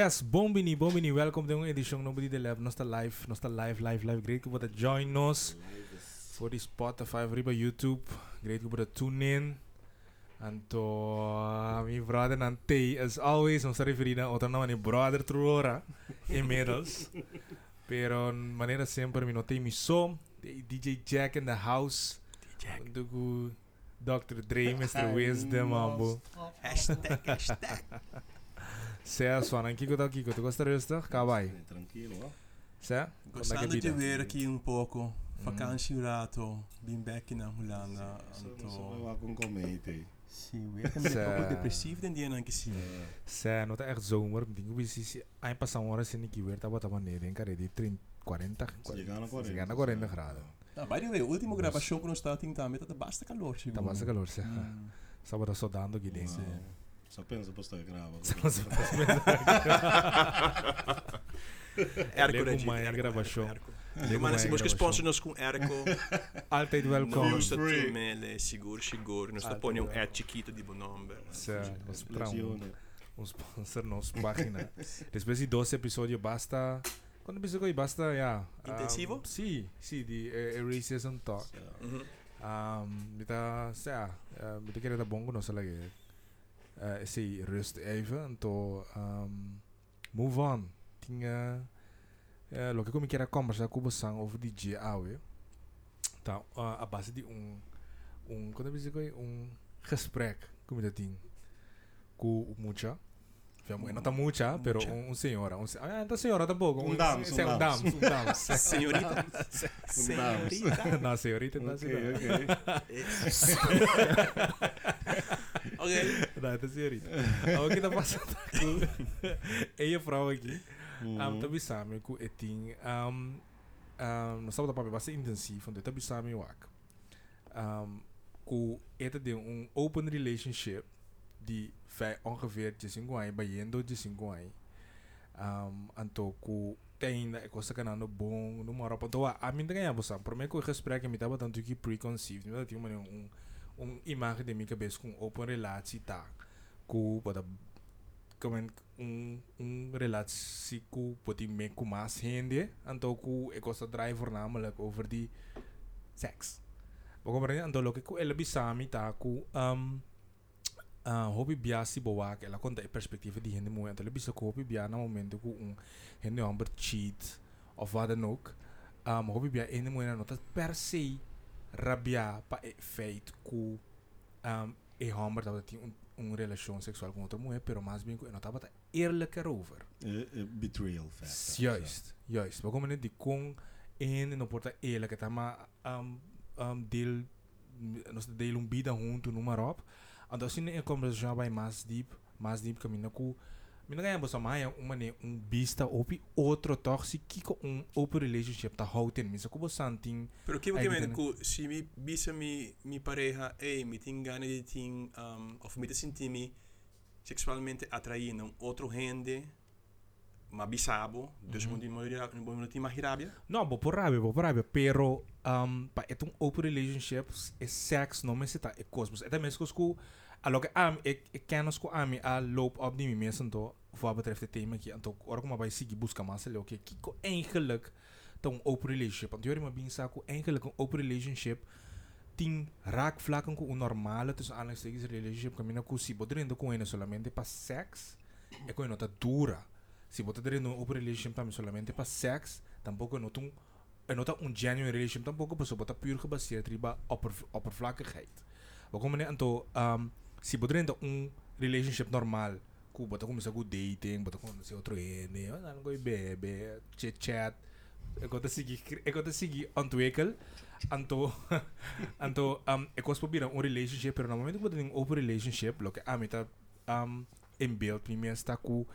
Yes, Bombini, Bombini, welcome to yung edition. Nobody the Left, Nosta Life, Nosta Life, Life, Life. Great ko po ta join us. Voor die Spotify, voor die YouTube. Great for the tune in. En to, uh, mijn brother en T as always, onze referida, otro naam mijn brother Trura, inmiddels. Pero, manera siempre, mi noté mi som, DJ Jack in the house. DJ Jack. Dugu, Dr. Dre, Mr. Wisdom, mambo. Hashtag, hashtag. Zé, Swan, Kiko tá Kiko, tu gosta rustig? Kawai. Tranquilo, ó. Zé? Gostando de ver aqui um pouco. Vakantie mm. rato, bin back in Holanda. Zo wel kon meten. Sim, eu também estou depressivo dentro de não que sim. Se não está errado zomer, digo bem, se aí passar uma hora sem que ver, estava tava nele, em cara de 30, 40, chegando a 40, chegando a 40 graus. Ah, by the way, o último gravação que nós está tentando, está bastante calor, sim. Está bastante calor, sim. para só dando aqui dentro. Só pensa para estar grava. Só pensa para estar grava. Erco, né? Erco, gravação. Erco. Rimane si boška sponsor s kum Erco. Ali te idvel ko. Ne boš ti mele, sigur, sigur. Ne sta ponil et chiquito di bonomber. Se, é esplosione. Un né? sponsor no su página. Después de 12 episodios basta. Quando episodio aí basta, yeah. Intensivo? Um, sim, sim, de uh, Racism Talk. So. Mm -hmm. um, bita, sa, uh, é, eh, bita kira da bongo no sa lagi. Uh, é. eh, say, rest even, to um, move on. Tinha... Uh, lo que como queira conversar com você over die GAW. Tá, uh, a base de um um quando eu digo um gesprek, como dat ding. Com o mucha. Não está mucha, pero um, um senhora. Um, ah, esta senhora tampoco. Um dams, um dams. Um dams. Senhorita. Senhorita. Não, senhorita não Ok, ok. Ok. Não, esta senhorita. O que está passando aqui? É a vrouw aqui. Um, tabi samen ku eting um, um, no sábado papi bastante intensivo, então tabi samen wak. Um, ku eta de um open relationship die vij ongeveer 5 anos, bayendo de 5 anos. Um, anto ku tem na coisa que não bom, no moro para doa. A mim também é bossa. Por mim que o gesprek me tava tanto que preconceived, me tinha um um imagem de mim cabeça com open relatie tá. Ku como comment um, un relatie ku poti me ku mas hindi anto ku e cosa driver na mala over di seks. Bago ba rin, ando ku e labi sa amit ako, um, uh, hobi biya si bawa ke la konta e perspektive di hindi mo, ando labi sa hobi biya na momento ku un hindi ang cheat of what an ook, um, hobi biya hindi mo na nota per se rabia pa e fate ku um, e hombre tapos ti un un relatie seksual com outra mulher pero mais bem ko nota bata eerlijker over. Betrayal factor. juist juist waarom net die kon en no porta eerlijk het maar um, um, deel nos deel um bida junto no marop Ando assim em conversação vai mais deep, mais deep caminho com Mina ganha bosa maya uma ne um bista opi outro tóxico um open relationship ta houten misa kubo santing Pero que que men ku si mi bisa mi mi pareja e mi ting gana de ting um, of mi te sentir mi sexualmente atraído a outro gente ma bisabo, dus moet die moet die magirabia? No, bo por rabia, bo por rabia, pero um, pa et un open relationship é sex no me seta é cosmos. Eta mes cosco a lo que am kenos ko ami a loop op die mensen to wat betreft het thema ki anto ora como vai seguir busca mais ele que kiko eigenlijk dan een open relationship. Want jullie maar bin sako eigenlijk een open relationship. Ting raakvlakken o normale tussen aanhalingstekens relationship camina com si podendo com ele solamente para sex e com ele nota dura si tem um open relationship também solamente para sex, tampouco é um é nota um genuine relationship, tampouco para você puur gebaseerd opper, oppervlakkigheid. Waarom né então, um, se você tem um relationship normal, ku bota começar com dating, bota começar outro ene, não go bebe, chit chat, eu gosto seguir, eu gosto seguir ontwikkel. Anto, anto, um, ik was proberen een relationship, pero no momento que tem um open relationship, lo que a tá um, in beeld, primeiro está com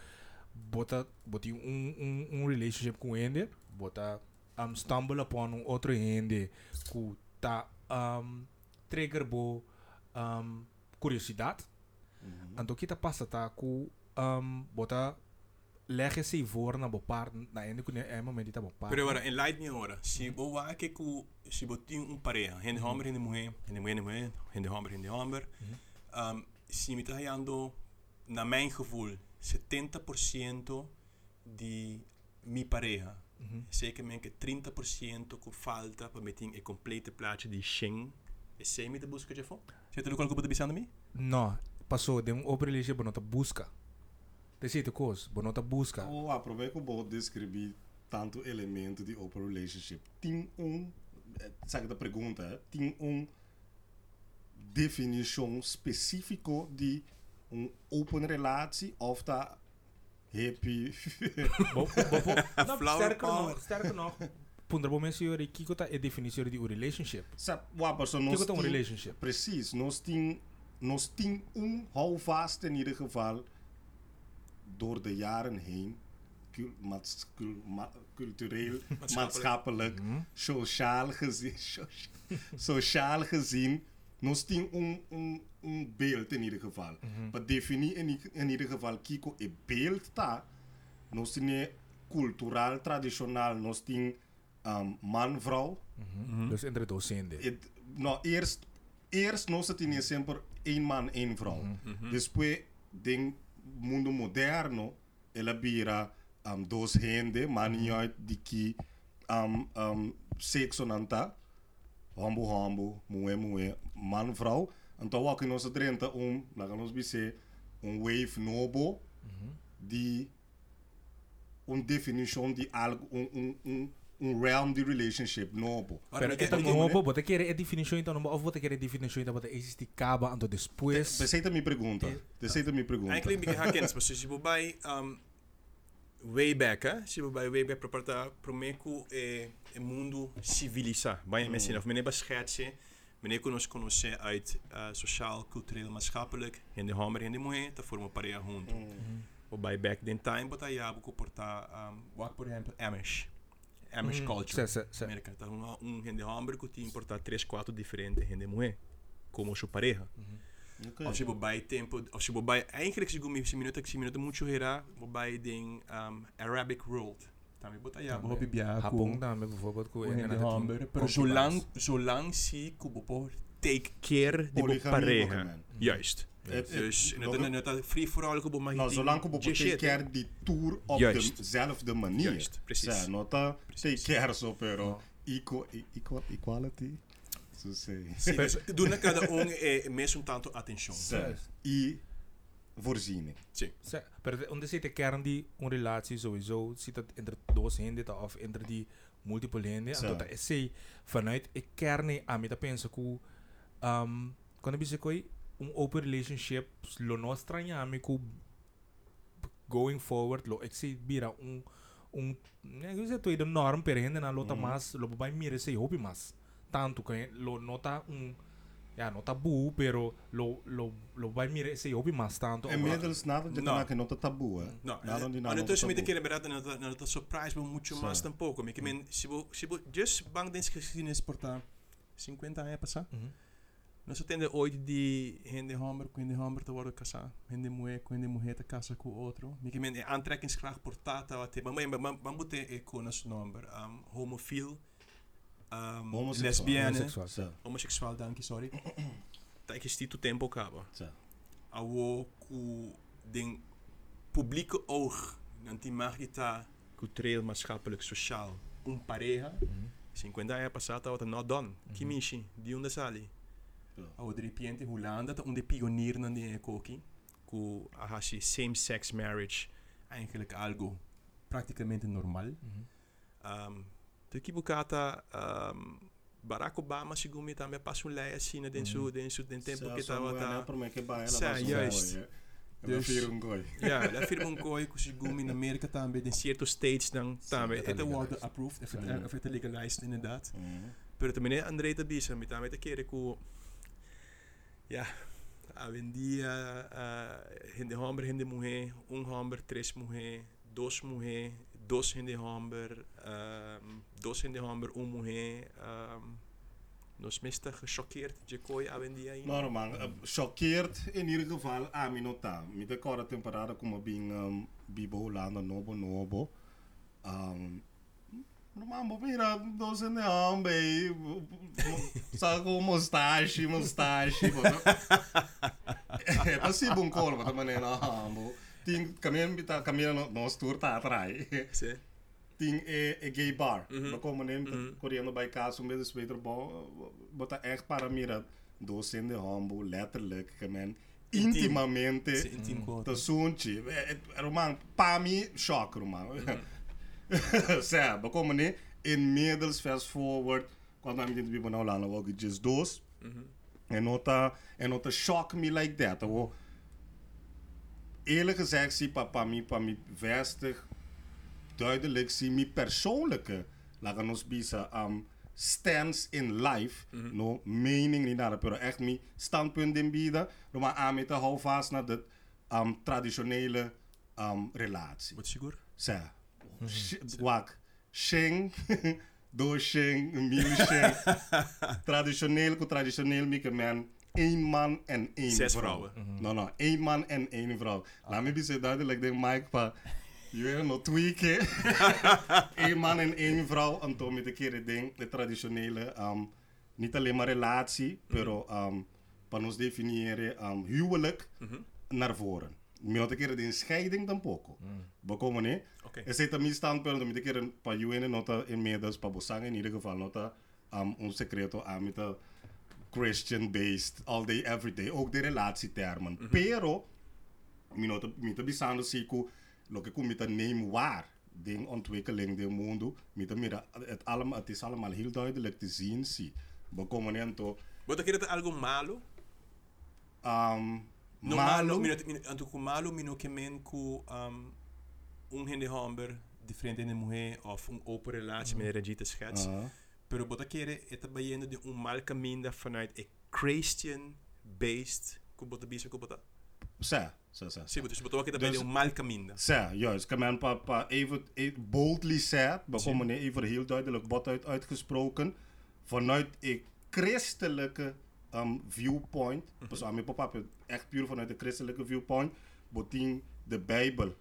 bota bota um, um, um relationship com ele bota um, stumble upon um outro ende que tá um, trigger bo um, curiosidade. Uhum. Então, kita tá passa tá com um, bota lege se voor na bopar na ende kun é momento tá bopar. Pero agora em light minha hora, se uhum. bo wa que ku se bo tin um pareja, hende uhum. homem hende mulher, hende mulher hende mulher, hende homem hende homem. Uhum. Um, se me tá yando na mijn gevoel 70% de mi pareja. Uhum. Zeker 30% que falta para meter a é completa plaatje de Schengen e sei me de busca de fo? Você tem algo para bisando me? No, passou de um open relationship bonota busca. Desse coisa, bonota busca. Oh, aproveito que eu vou descrever tanto elemento de open relationship. Tem um, eh, sabe da pergunta, eh? tem um definição específico de um open relatie of da happy sterker nog, sterker nog. Bom e di un relationship. sabe, Kiko nós ta un tem- relationship. Precies, nós tem nós tem um houvast in ieder geval door de jaren heen maats- ma- cultureel, maatschappelijk, sociaal gezien, socia- sociaal gezien, um, um, um beeld in ieder geval. Maar definie in, in ieder geval kiko e beeld ta, cultural, tradicional, nós tem um, man-vrouw, Dus entre docenten. het, nou, eerst, eerst nós tinha sempre één man, één vrouw. Depois, den mundo moderno, ela vira um, dos gente, mani uit die ki um, um, sexo nanta, hombo hombo, moe moe, man vrouw. Então, aqui nós trenta um, lá nós dizer, um wave novo, die een definition die algo, un, um realm de relationship novo. Pero é, então, como, vou ter que a definição então, vou ter que a definição então, para existir caba ando depois. Receita me pergunta. Receita me pergunta. Eigentlich mich hakens, mas se vou vai way back, eh? se vou vai way back para promeco é é mundo civilizar. Bem, mas se não, menina beschatse, menina que nos conhece uit uh, social, cultural, maatschappelijk, en de homer en de mulher, tá forma pareja junto. Mm. O back then time, botar ia comportar, um, por exemplo, Amish. É Amish mm. Uhum. culture. Sí, sí, então, um, rende gente hombre que te importar três, quatro diferentes gente mulher, como sua pareja. Mm -hmm. Okay. Ao tipo, vai tempo, ao tipo, vai, é incrível que gumi, se minuta, que se minuta, muito rera, vai de um, Arabic World. Também botar já, vou beber. Japão também, vou botar com ele. Gente né, hombre, pero zolang, zolang si, que vou take care de minha pareja. Juist. Dus dat for all kubo maar Nou, zolang care die tour op dezelfde manier. Juist, precies. Nota equal, equality. Zo sei. Sim, mas do na cada um é mesmo tanto. Sa, I voorziening. Sim. Se, pero de- de kern die een relatie sowieso zit het entre dos hende of entre die multiple hende en dat is vanuit ik kern aan me dat pensa ku um bisa koi um open relationship lo nostra amico going forward lo exibira um um não sei tu é norm gente na lota mas lo vai mira se hobby mas tanto que lo nota um ja, nota bu, pero lo, lo, lo vai mire se hobby mas tanto. En middels nada de nada que não tá tabu, eh. No. Nada de nada. Antes me de que lembrar na nada, nada surprise muito mais tampouco. Me que men si vou, si vou just bang desse que se nes portar 50 anos passar. Mm -hmm. So tende ooit di hende homer, quindi homer te worden casa, hende moe, quindi moe te casa cu otro. Mi che men aantrekkingskracht portata wat maar maar maar maar moet e con as number um homofiel um lesbienne Homoseksual. Zo, homoseksual dank je sorry. Dat is die tempo kaba. zo. awo ku den publieke oog nanti magita cultureel, maatschappelijk, sociaal un pareja Mhm. 50 jaar passata wat not done kimishi di unda sali Awo de Holanda dat unde pionier nan die koki ku ahashi same sex marriage eigenlijk algo praticamente normal Mhm. um, de kibukata um, Barack Obama sigumi também passa um lei assim na denso denso den tempo que Zo, tava zo, ja, tá per que was juist. Dus-. Ja, dat firma um coi com sigumi na América também, em certos states dan também. é Het wordt legalized. approved, of het- legalized inderdaad. Mhm. Pero também André da Bisa, me também te querer com ya, yeah, eh, rende homem, rende mulher, um homem, três mulheres, dois mulheres, dois rende homem, um, eh, dois rende homem, um mulher. Um, eh, nós mesta gechoqueerd de coi a vendia aí. Não, choqueerd in ieder geval ah, a mim não decora temporada como bem um, bibo no novo novo. Um, Mambo mira doce não, baby. Só com mustache, mustache. É, é possível um corpo também, não, mambo. Tem caminho, tá caminho, nós tour tá atrás. Sim. Tem é, é gay bar. Uhum. Mas como nem uhum. coreano vai casa, um medo de bom, botar echt para mirar. Doce de letra letterlijk, caminho. Intimamente. Sim, intim. Hum, uhum. Tá sunti. Tipo, é, é romano, para mim, choque, romano. Uhum. Zé, we komen in, inmiddels fast forward, quando a gente vive na Holanda, we just dos. Mhm. En nota, en nota shock me like that. Wo, eerlijk gezegd, zie papa mi, pa mi vestig, duidelijk zie mi persoonlijke, laat ons bisa, um, stance in life, no mening niet naar pero echt mi standpunt in bieden, no maar aan me te hou vast naar de um, traditionele um, relatie. Wat sigur? Sa, sh- wak, sheng, do sheng, mil sheng. traditioneel, ko traditioneel, mieke man, man en één Zes vrouw. vrouwen. No, no, één man en één vrouw. Laat me bisa duidelijk, denk Mike, pa, je weet nog tweaken. Eén man en één vrouw, en toen met een keer het ding, de traditionele, um, niet alleen maar relatie, pero, um, van ons definiëren, um, huwelijk Mhm. naar voren. Met een keer de scheiding. We komen niet. Oké. Er zit een mijn standpunt keer een paar juwen nota inmiddels, paar bosang in ieder geval nota, um, un secreto met de Christian based, all day, every day, ook de relatietermen. Pero, minota, minota bisando siku, lo que een neem waar, ding ontwikkeling, de mundo, een mira, het, allemaal, het is allemaal heel duidelijk te zien, zie. We komen niet to, Wat é algo malo? um, No malo, anto com malo, mino que men com um, um hende homber, diferente de mulher, of um open relatie met een regite schets. uh, Pero bota kere, het bayende de um mal caminho vanuit een Christian based, com bota bisa, com bota. Sa, sa, sa. Sim, dus bota que Dus- de um mal caminho. Zeg, juist. Men pa, pa even, even boldly we komen niet even heel duidelijk bot uit uitgesproken, vanuit een christelijke um, viewpoint, dus aan mijn papa echt puur vanuit een christelijke viewpoint, botin de Bijbel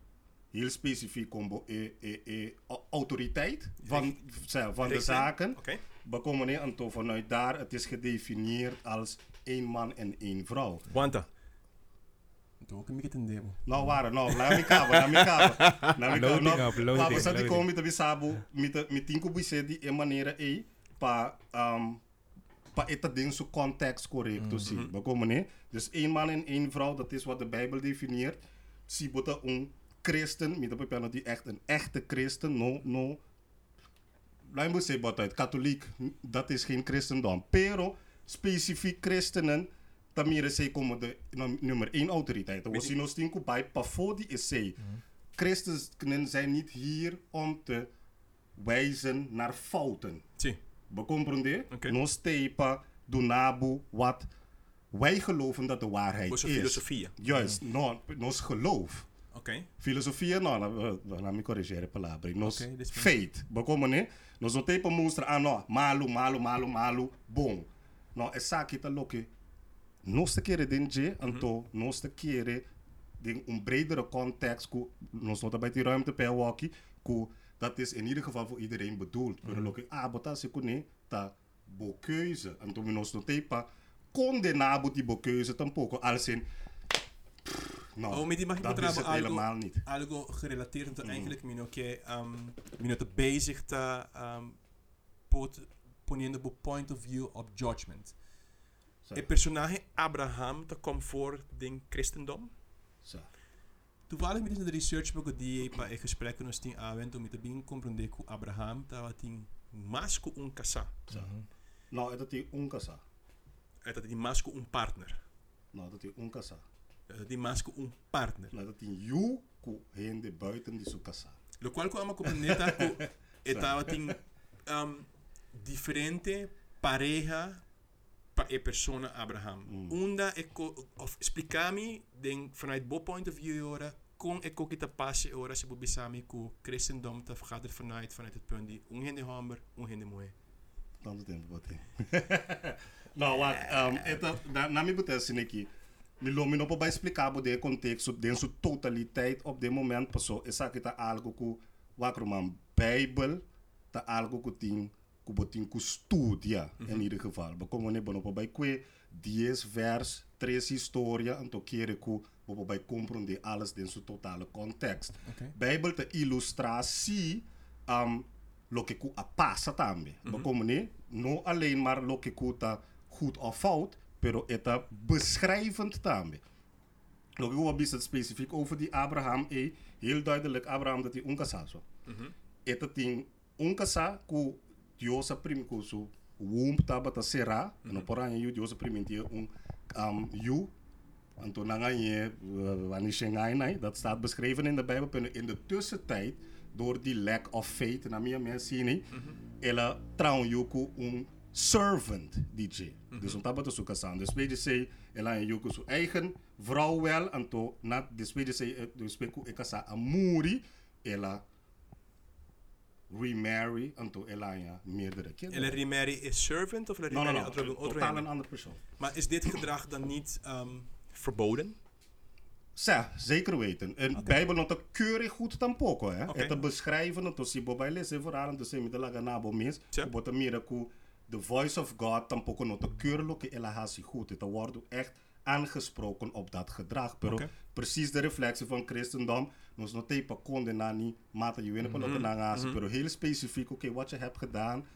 heel specifiek om e, e, e, au- autoriteit van, van de zaken. We komen aan toe vanuit daar, het is gedefinieerd als één man en één vrouw. Wanta. Então, o que me entendeu? Nou, waar, nou, laat me kaben, laat me kaben. Laat me kaben. Loading Nou, Maar we zaten komen met de sabu, met de met tinko buise die emaneren e pa um pa ita ding zo context correct to zien. We komen nee. Dus één man en één vrouw, dat is wat de Bijbel definieert. Si bota een christen, met de die echt een echte christen, no no. Laat me zeggen, wat uit katholiek, dat is geen christendom. Pero specifiek christenen, tamire se como de num- nummer één autoriteit. We zien ons tinko bij pafodi is ze. Christenen zijn niet hier om te wijzen naar fouten. We comprende? Oké. Nos stepa, donabu, wat wij geloven dat de waarheid is. filosofia. Juist, no, nos geloof. Ok. Filosofia, no, la- la- la- laat me corrigeren palabra. Nos Oké, is- faith. We komen? Nos no tepa mostra, ah no, malu, malu, malu, malu, bom. No, é essa aqui tá louco. Nos te keren din je, anto, nos te keren din een bredere context, nos not bij die ruimte per walkie, dat is in ieder geval voor iedereen bedoeld. Mm ah, bota se kune, ta bo keuze. En toen we nos no tepa, die bo keuze tampoco, als in, nou, Oh, die mag dat is het helemaal niet. algo gerelateerd aan eigenlijk mino que um, mino te bezig te um, pot, poniendo op point of view of judgment. Zo. Het personage Abraham te komt voor in christendom. Zo. Toevallig met een research heb ik die pa é een gesprek kunnen zien aanwend ah, om te bien compreender que Abraham estava tem mais que um casa. Uhum. Não, é tem um casa. É tem mais que um partner. Não, é tem um casa. É tem mais que um partner. Não, é tem you que rende buiten de sua casa. o qual que eu amo compreender tá, que estava tem um, diferente pareja pa e persona Abraham. Mm. Unda é e of explica-me vanuit bo point of view ora kon e ko kita passe ora se bobisami ku christendom ta gaat er vanuit vanuit het punt die hamber, un hende moe. tanto tempo botem. Não, wat, um, eta, na, na mi botem sineki, mi lo mi no pa bo de contexto, den su totaliteit op de moment paso, esa kita algo ku, wakro man, Bijbel, ta algo ku ting, ku botin ku studia, in ieder geval. Como ne bono pa ba kwe, 10 vers, tres historia, en to kere ku, bo pa ba comprende alles den su totale context. Okay. Bijbel te illustratie um, lo que ku a passa tambe. Mm -hmm. ne, no alleen maar lo que ku ta goed of fout, pero eta beschrijvend tambe. Lo que ku het specifiek over die Abraham, e, heel duidelijk Abraham dat hij unkasa zo. Mm -hmm. Eta ting unkasa ku Diosa prim ku su womb taba ta sera, mm -hmm. no poranya yu Diosa prim un um, yu dan je wanneer dat staat beschreven in de Bijbel. In de tussentijd, door die lack of faith, na minha mensen zien, ela trouwen een servant DJ. Dus om dat te zoeken staan. Dus weet je, zei, ela en zijn eigen vrouw wel, en toen, na, dus weet je, zei, dus weet ik sa amuri, ela remarry, en toen ela ja meerdere kinderen. Ela remarry is servant of ela No, no, remarry no, totaal hende? een andere persoon. Maar is dit gedrag dan niet um, verboden? Ja, zeker weten. En Bijbel not keurig goed tampoco, hè. Oké. Het te beschrijven, het si bobai lezen vooral, dus met de laga nabo mis, Ja. bot mira ku the voice of God tampoco not keurig elahasi goed. Het wordt echt aangesproken op dat gedrag. Pero Oké. precies de reflectie van christendom, nos no te pa condenani, mata je winnen pa nangasi, pero heel specifiek, oké, wat je hebt gedaan,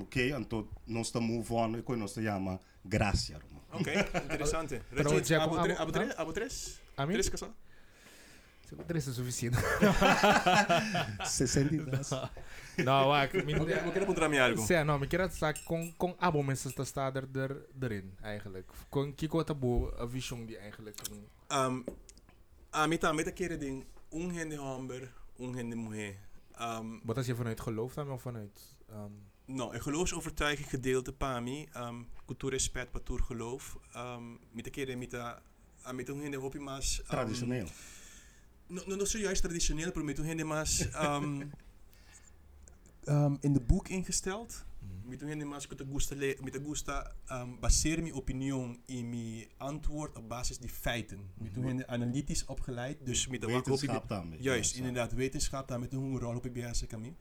oké, en tot nos te move on, ik kon nos te jama, gracia, Oké, interessante. Jacob, abo, tre- abo- abo, tre- abo tres? A mí? Tres casal? Tres é suficiente. 62. não, wak. Ok, Min, we kunnen apuntar algo. Sim, não, me quero dizer com com abo mensen te staan er, er erin eigenlijk. Con kiko tabo a vision die eigenlijk. Um, a mí también te quiere decir un gente hombre, un gente mujer. Um, Wat als je vanuit geloof dan of vanuit um, nou, een geloofsovertuiging gedeelte PAMI, um, cultuur respect, patoer geloof. Um, met de keren met de met un gente hopi mas um, Traditioneel. No, no, no soy juist traditioneel, maar met gente mas um, um, in de boek ingesteld. Met un gente mas te gusta le, met te gusta um, baseer mijn opinie in mijn antwoord op basis die feiten. Met un gente analytisch opgeleid, dus met de Wetenschap dan. Juist, inderdaad, wetenschap, daar met een rol op je kami.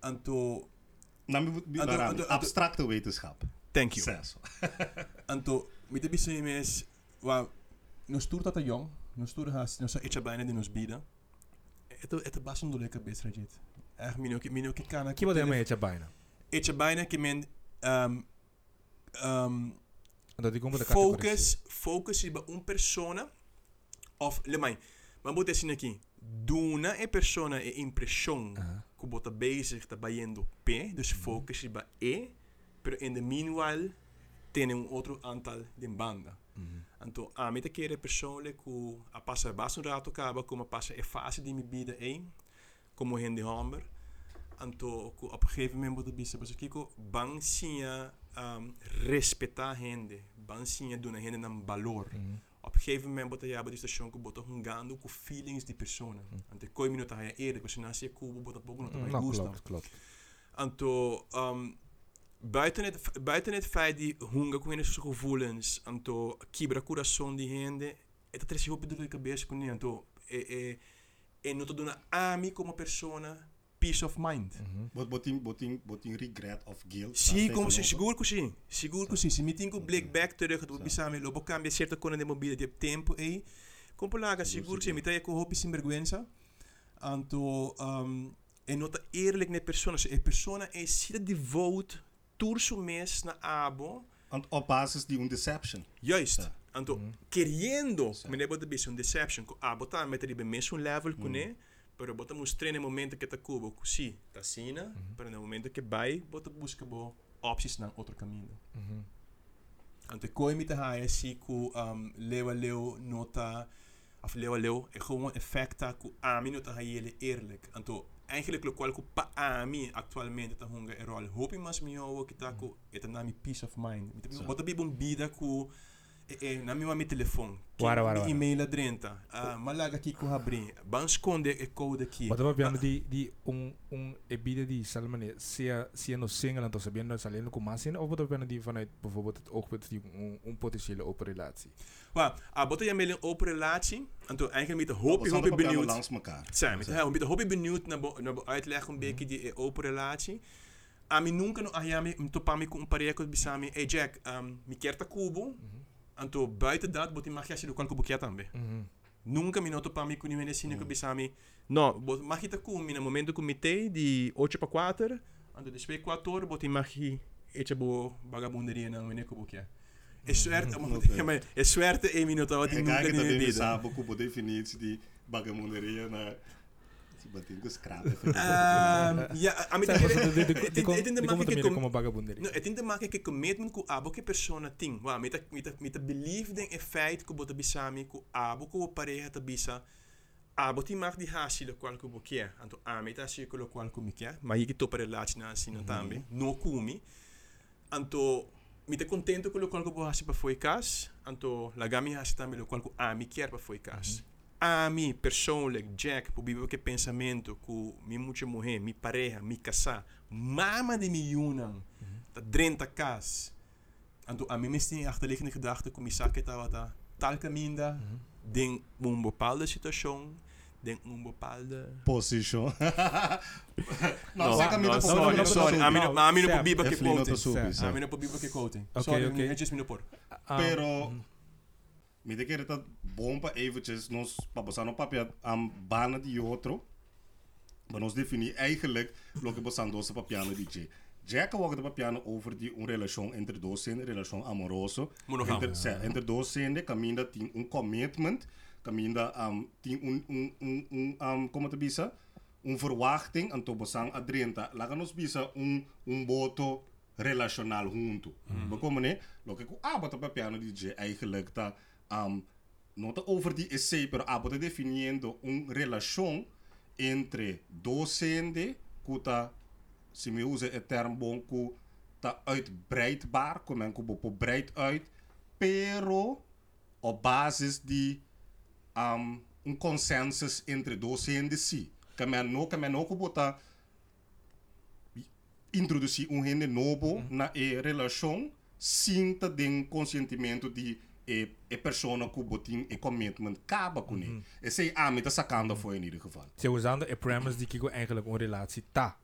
En to, Mi- mi- Ado- waaraan? ado- ado- abstracte wetenschap. thank you. Zes. En to, met de bisse mes, wa, nos toer dat jong, nos toer has, nos echa bijna die nos bieden. Eto, eto basen do lekker best rajit. Echt, mino ki, mino ki kana. Kibo de meia bijna. Echa bijna ki men, um, um, Dat ik met de focus, focus is bij een persoon, of, le mai, maar moet je aqui, duna e persona e impressão Aha. que Kubota bezig trabalhando o pé, dus mhm. focus ba E, pero in the meanwhile tem um outro antal de banda. Mm. Então, a mim que é persoonlijk hoe a passa basso rato caba como a passa a fase de me bida em, como hen de hammer. Então, op een gegeven moment moet de bisa pas kiko bang sinha um, respeitar gente, bang sinha doen hende nam valor. Mm -hmm. Op een gegeven moment bota ja, de station que bota hungando com feelings de persona. Então, coi minuto aí eerlijk, mas nasce cubo bota pouco não vai Nou, gustar. klopt, klopt. Anto, um, buiten, het, buiten het feit die honger com esses gevoelens, anto, quebra coração de gente, het trece hoop de cabeça com ele, anto, e, e, e não te dona a mim como persona peace of mind. Bot- Botin, botin, botin regret of guilt. Sim, Dat como tegen se ons. seguro que sim, seguro que sim. Se me tenho black back terug, tu bisa me lobo cambia certa coisa de mobile de tempo aí, como laga seguro que sim, me traia com hope sem vergüenza. Anto, um, e nota eerlijk ne persona, se e persona e sida devote turso mes na abo, Want op basis die een deception. juist. Ja. Anto, querendo, me nebo de bis un deception, ko abo ta met ribe mes un level com ne, pero bota mostrar no momento que tá Cuba o está tá sina uhum. pero no momento que vai bota busca bo opções na outro caminho. Uhum. ante coi me tá si ku um, leu leu nota af leu leu é como effecta ku a mim nota ele eerlijk anto eigenlijk lo qual ku pa a mim atualmente tá hunga erol hope mas mio que tá ku eta na mi peace of mind. Bota bi bombida ku eh, eh, é, na minha mi telefone wara wara wara. e-mail adrenta. Ah, malaga aqui com abri ban esconde ah. o code aqui mas tava vendo de de um um ebida de salmane se é se no single então sabendo saliendo com mais ou tava vendo de vanuit bijvoorbeeld het oogpunt die um um potentiële open relatie? Wa a bota je mail open relatie en toen eigenlijk met de hoop ik hoop benieuwd. langs elkaar zijn met de met de hoop benieuwd na naar uitleg een beetje die eh, open relatie. A mim nunca no ayame topar me com um pareco bisame hey Jack ehm, me quer ta cubo mm -hmm. Anto buiten dat, boti mag je que kubukia também mhm. Nunca minuto para mim que não é assim mhm. que bisami. Não, mas kita com no momento que mitei de 8 para 4, ando de 4, boti magi eche bo vagabunderia na mene kubukia. É mhm. suerte, mas é suerte em minuto, boti nunca nem medida. Sabe como definição de vagabunderia na Si Batin ko scrap. um, yeah, a mean, het in de maak ik kom vagabonderi. No, het in de maak ik commitment ku abo tem, que ting. Wa, meta meta meta belief ding in feit que bota bisami ku abo ku pareja ta bisa. Abo ti mag di hasi lo qual ku bokia. Anto ah, tá a meta né, si assim, ku lo você ku mikia. Ma yiki to per lach na sina tambi. No kumi. Anto me te contento com o qual que eu vou fazer para foi cas, anto lagami hasi também o qual que ami quer para foi cas. A mi persoonlijk, Jack, po bibo que pensamento ku mi mucha mujer, mi pareja, mi casa, mama de mi yunang, dat drenta kas. Anto a mi misting achterliggende gedachte ku mi sakit awata, talka minda, denk een bepaalde situatie, denk een bepaalde... Position. No, Nou, zeg aan no, mij sorry, de sorry, a biba que Eflin no quote. to subi, Sam. A mi no po biba que quote. Oké, Sorry, oké. het is mi no por. Ah, Pero mi te quiere dat bomba eventjes nos papasano papia am bana di otro. Maar ons definie eigenlijk lo que bosando sa papiano DJ. Jack wou de papiano over die een relatie entre dos zijn, relatie amoroso. Entre, se, entre dos zijn, caminda tem um commitment, caminda um, tem um, um, um, um, um como te bisa? Um verwachting, en to bosang adrenta. Laga nos bisa um, um boto relacional junto. Mm. Bekomen ne? Lo que ah, bota papiano DJ eigenlijk ta um, não está over de essay, pero ah, há está definindo uma relação entre docente, que está, se me usa o termo bom, que está uitbreidbaar, que men que breid uit, pero op basis de um, consenso entre docentes si. Que men não, que men não que botar introduzir um gênero novo na relação sinta de um consentimento de e, e persona que botin e commitment acaba com ele. E sei ah, me tá sacando foi in ieder geval. Ze usando a premise die kiko eigenlijk een relatie ta.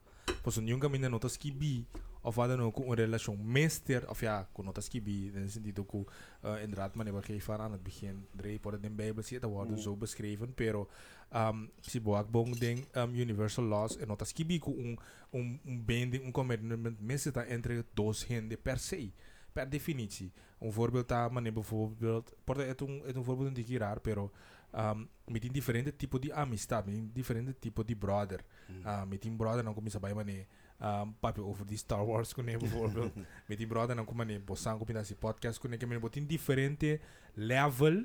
Pues een jonge minder notas kibi of wat dan ook een relatie meester of ja, kon notas kibi. Dan is het ook uh, inderdaad maar wat geef aan het begin. Drie worden in de Bijbel zit, dat worden zo beschreven. Pero um, si boak bong ding um, universal laws en notas kibi ko un un un binding un commitment meester ta entre dos hende per se. Per definitie. Een voorbeeld daar, maar bijvoorbeeld, het een, het een voorbeeld een beetje raar, pero um, met een differente tipo di amistad, met een differente tipo di brother. Uh, met die brother dan kom je bij me um, papi over die Star Wars kunnen bijvoorbeeld. met die brother dan kom je bosan kom je naar die podcast kunnen je met een differente level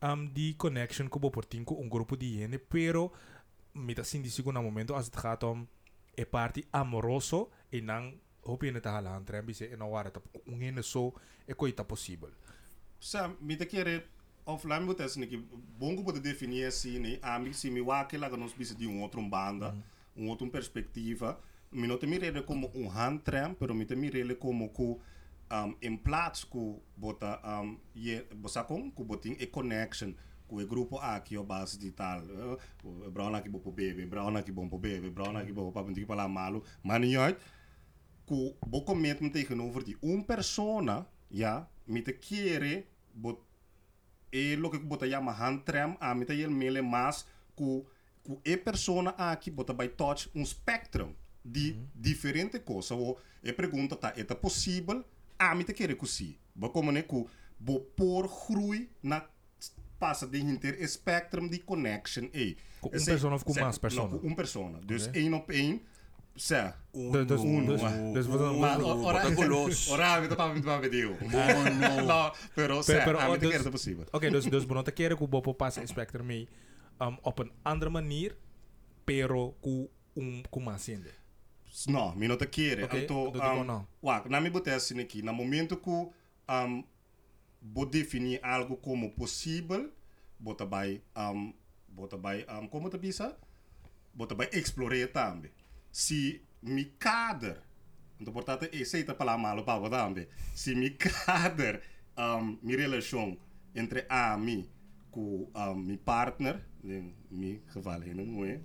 um, die connection ko portinko un grupo di gente, pero met dat zien die na momento als het gaat om e party amoroso en dan hope je het halan tren bise en awara tap ungene so e koi ta possible sa mi te kere of lá me botas niki bongo pode definir assim né a mim se me wa que lá nos bise de um outro banda um mm. outro perspectiva mi não te mire como um hand tram pero mi te mire como com um, in plaats ku bota um, ye bosakong ku boting e connection ku e grupo a ki o base di tal uh, eh, brana ki bo po bebe brana ki bo po bebe brana ki bo pa bunti pala malu mani yoit ku bo commitment tegenover die een persona ja met de kere bot e lo que bota llama hand tram a met de mele mas ku ku e persona aqui bota by touch um spectrum de diferente coisa o e pergunta tá é possível a met de kere ku si bo como ne ku bo por groei na passa de inter e spectrum de connection e Ku een sei- persona of ku mas persona? no, ku een persona dus één op één sea, um dos, mas dos, ora, ora mi pa ah, mi pa video. Uno. no, pero sea, pero, pero, dus, possibel. Dus dus te keren ku bopo pas inspector mee um, op een andere manier, pero ku um ku masende. No, mi no te keren. Okay, então, um, no. Wa, na mi botar assim aqui, na momento ku um vou definir algo como possível, bota by um bota by um como te bisa? Bota by explorar também. Se mi kader, então portanto é aceita para malo para também. Se mi kader um, mi relação entre a mi com um, mi partner, mi geval não é?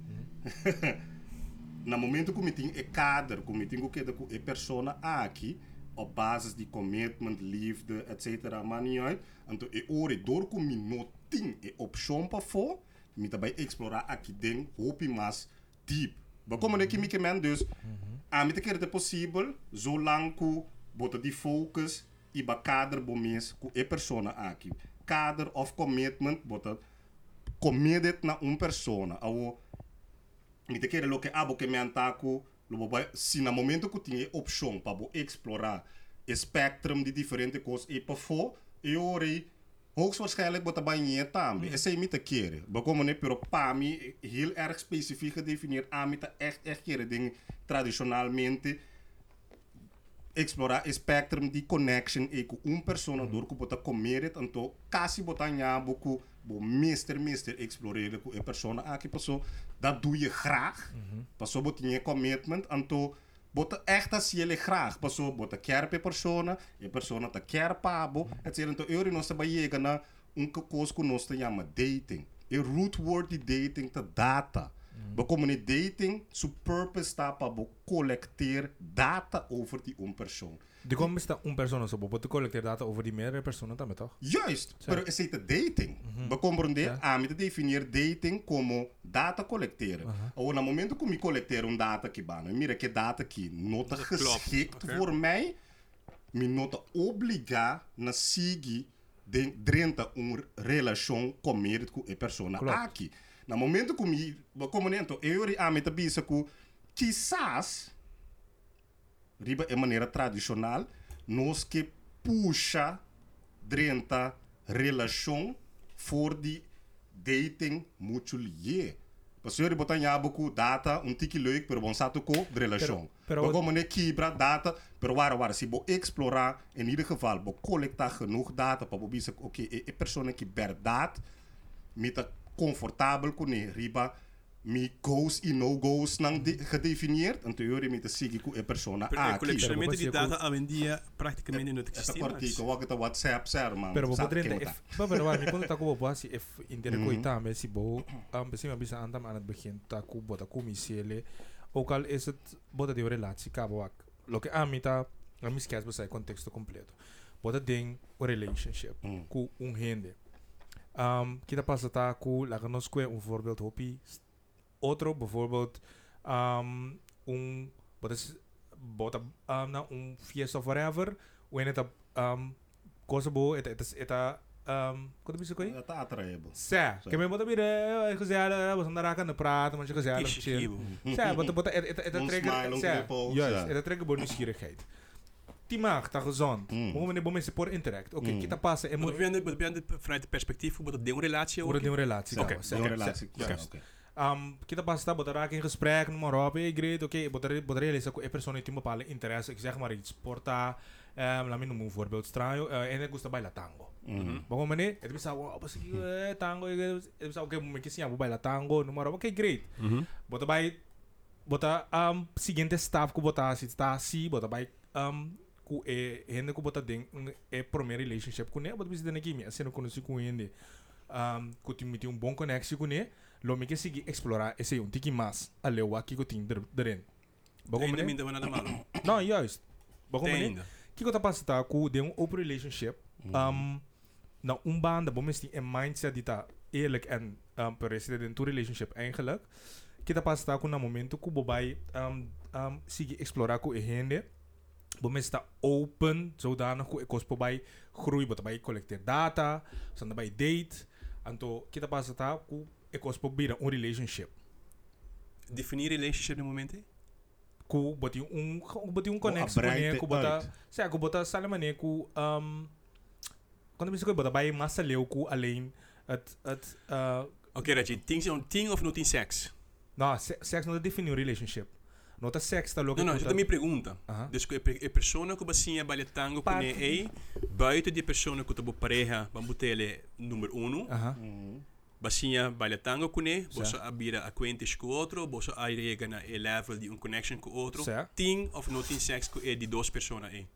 no momento que eu tenho é kader, que eu tenho que ter com a aqui, op basis die commitment, liefde, etc. Maar niet uit. En toen ik ore door kom mi no ting e option pa voor, mi daarbij explorar aqui ding, hoop je mas diep. Bekomen ik je men dus. Aan met keer de possibel, zolang ku bota die focus iba kader bomis ku e persona aki. Kader of commitment bota committed na um persona. Awo met lo loke abo ke me antaku lobo ba si na momento ku tinha opção para bo explorar espectrum de diferente coisas e para for eu orei hoogstwaarschijnlijk erbij niet também. Essa é te keren. Bekomen pero para mim heel erg specifiek gedefinieerd aan met echt echt keren dingen tradicionalmente explorar o spectrum de connection e com um persona mm. door que bota comer então quase botar nhabo com bo mister mister explorar com a persona aqui passou dat doe je graag mm -hmm. passou botinha commitment então bota echt als je graag passou bota quer pe persona e persona ta quer pabo etc então eu não sabia chegar na um coisa que nós chama dating. E root word de dating ta data We komen in dating, zijn purpose staat para collecteer data over die een persoon. De komen sta een persoon zo, te collecteer data over die meerdere personen dan toch? Juist, maar het is dating. Mm We komen er aan te definiëren dating como data collecteren. Uh -huh. Op het moment dat ik collecteer een data ki bana, mira que data ki nota geschikt okay. voor mij, mi nota obliga na sigi de drenta een relatie com com a persona aqui. No momento que me comento, eu a me tabisa que quizás riba é maneira tradicional, nós que puxa drenta relação for de dating muito lhe. Parce que botar nhabo ku data um tiki leuk per bon sato ko relação. Pero, como ne kibra data, pero waar waar si bo explorar in ieder geval bo collecta genoeg data para bo bisa oké okay, e, persona que ber dat met comfortabel kunnen riba mi goes e no goes nang de, gedefinieerd. En teorie met de sigi ku e persona a colleccionamento di data a vendia praticamente non esiste esta cortico wa kita whatsapp ser man. Pero bo drente if ba pero wa mi punto ta ku bo si if intere ko ita me si bo am besi ma bisa andam aan het begin ta ku bo ta ku mi siele ook al is het bo de relatie ka bo lo que amita a mi skes bo sai contexto completo. Bo ding o relationship mm. ku un hende Um, kita tá com lá que nós um voorbeeld hopi. Outro, bijvoorbeeld, um, um, bota, bota, um, na um fiesta whatever, when it um, boa, eta, eta, eta, um, quando isso aí? Tá atraído. Sé, que me bota mira, coisa era, você andar cá no prato, mas coisa era, sé, bota, bota, eta, eta, trigger, sé, eta trigger. Timag, tá gezond. Mm. Bom, meneer, bom, esse por interact. Oké, okay, mm. kita passa. É muito. Depende, depende vanuit het perspectief hoe dat ding relatie Hoe dat ding relatie. Oké, ding relatie. Um, kita passa, botar raak in gesprek, noem maar op. Hey, great, oké, okay, botar, botar realiza que a pessoa tem bepaalde interesse. Ik zeg maar iets, sporta, um, laat me noemen een voorbeeld, straio, uh, en ik gusta bailar tango. Mm. Bom, meneer, het bisa, oh, apa sih, tango, het bisa, oké, okay, mungkin siya, bailar tango, noem maar op. Oké, okay, great. Mm -hmm. Botar bij, botar, um, seguinte staff, que botar, se está assim, botar bij, um, ku e hende ku bota ding e primeiro relationship ku ne bota bisa dene kimi assim não conheci com ele um ku ti miti um bom conexão com ne lo me que seguir explorar esse um tiki mais a leu aqui ku ting deren Bago mene? minda wana na malo. Não juist Bago mene? que ku ta passa ta ku de um open relationship um na um banda bom die een mindset die ta eerlijk en um, president in to relationship eigenlijk. Kita passa ta ku na momento ku bobai um um sigi explorar ku e hende Bom está open, zodanig que eu bij groei, bota bij collecteer data, zanda bij date, anto kita passa tá ku e cospo bira um relationship. Definir relationship no momento? Ku boti um boti com ele, ku bota, se ku bota sala mané ku um quando você bota bij massa leu ku alleen het het uh Oké, dat je ting is een ting of niet in seks? Nou, seks não define um relationship. Nota sexta é tá logo. No, então no, conta... Então tá- mi pregunta. Uh-huh. Desco, e é persona che basinha baile tango con ei, buiten de persona que tabo pareja, van butele numero uno. Uh-huh. Mm-hmm. Basinha baile tango com ele, você abira acquaintes com outro, você airega na e level de um connection com outro. Certo. Ting of not in sex con é de duas pessoas aí.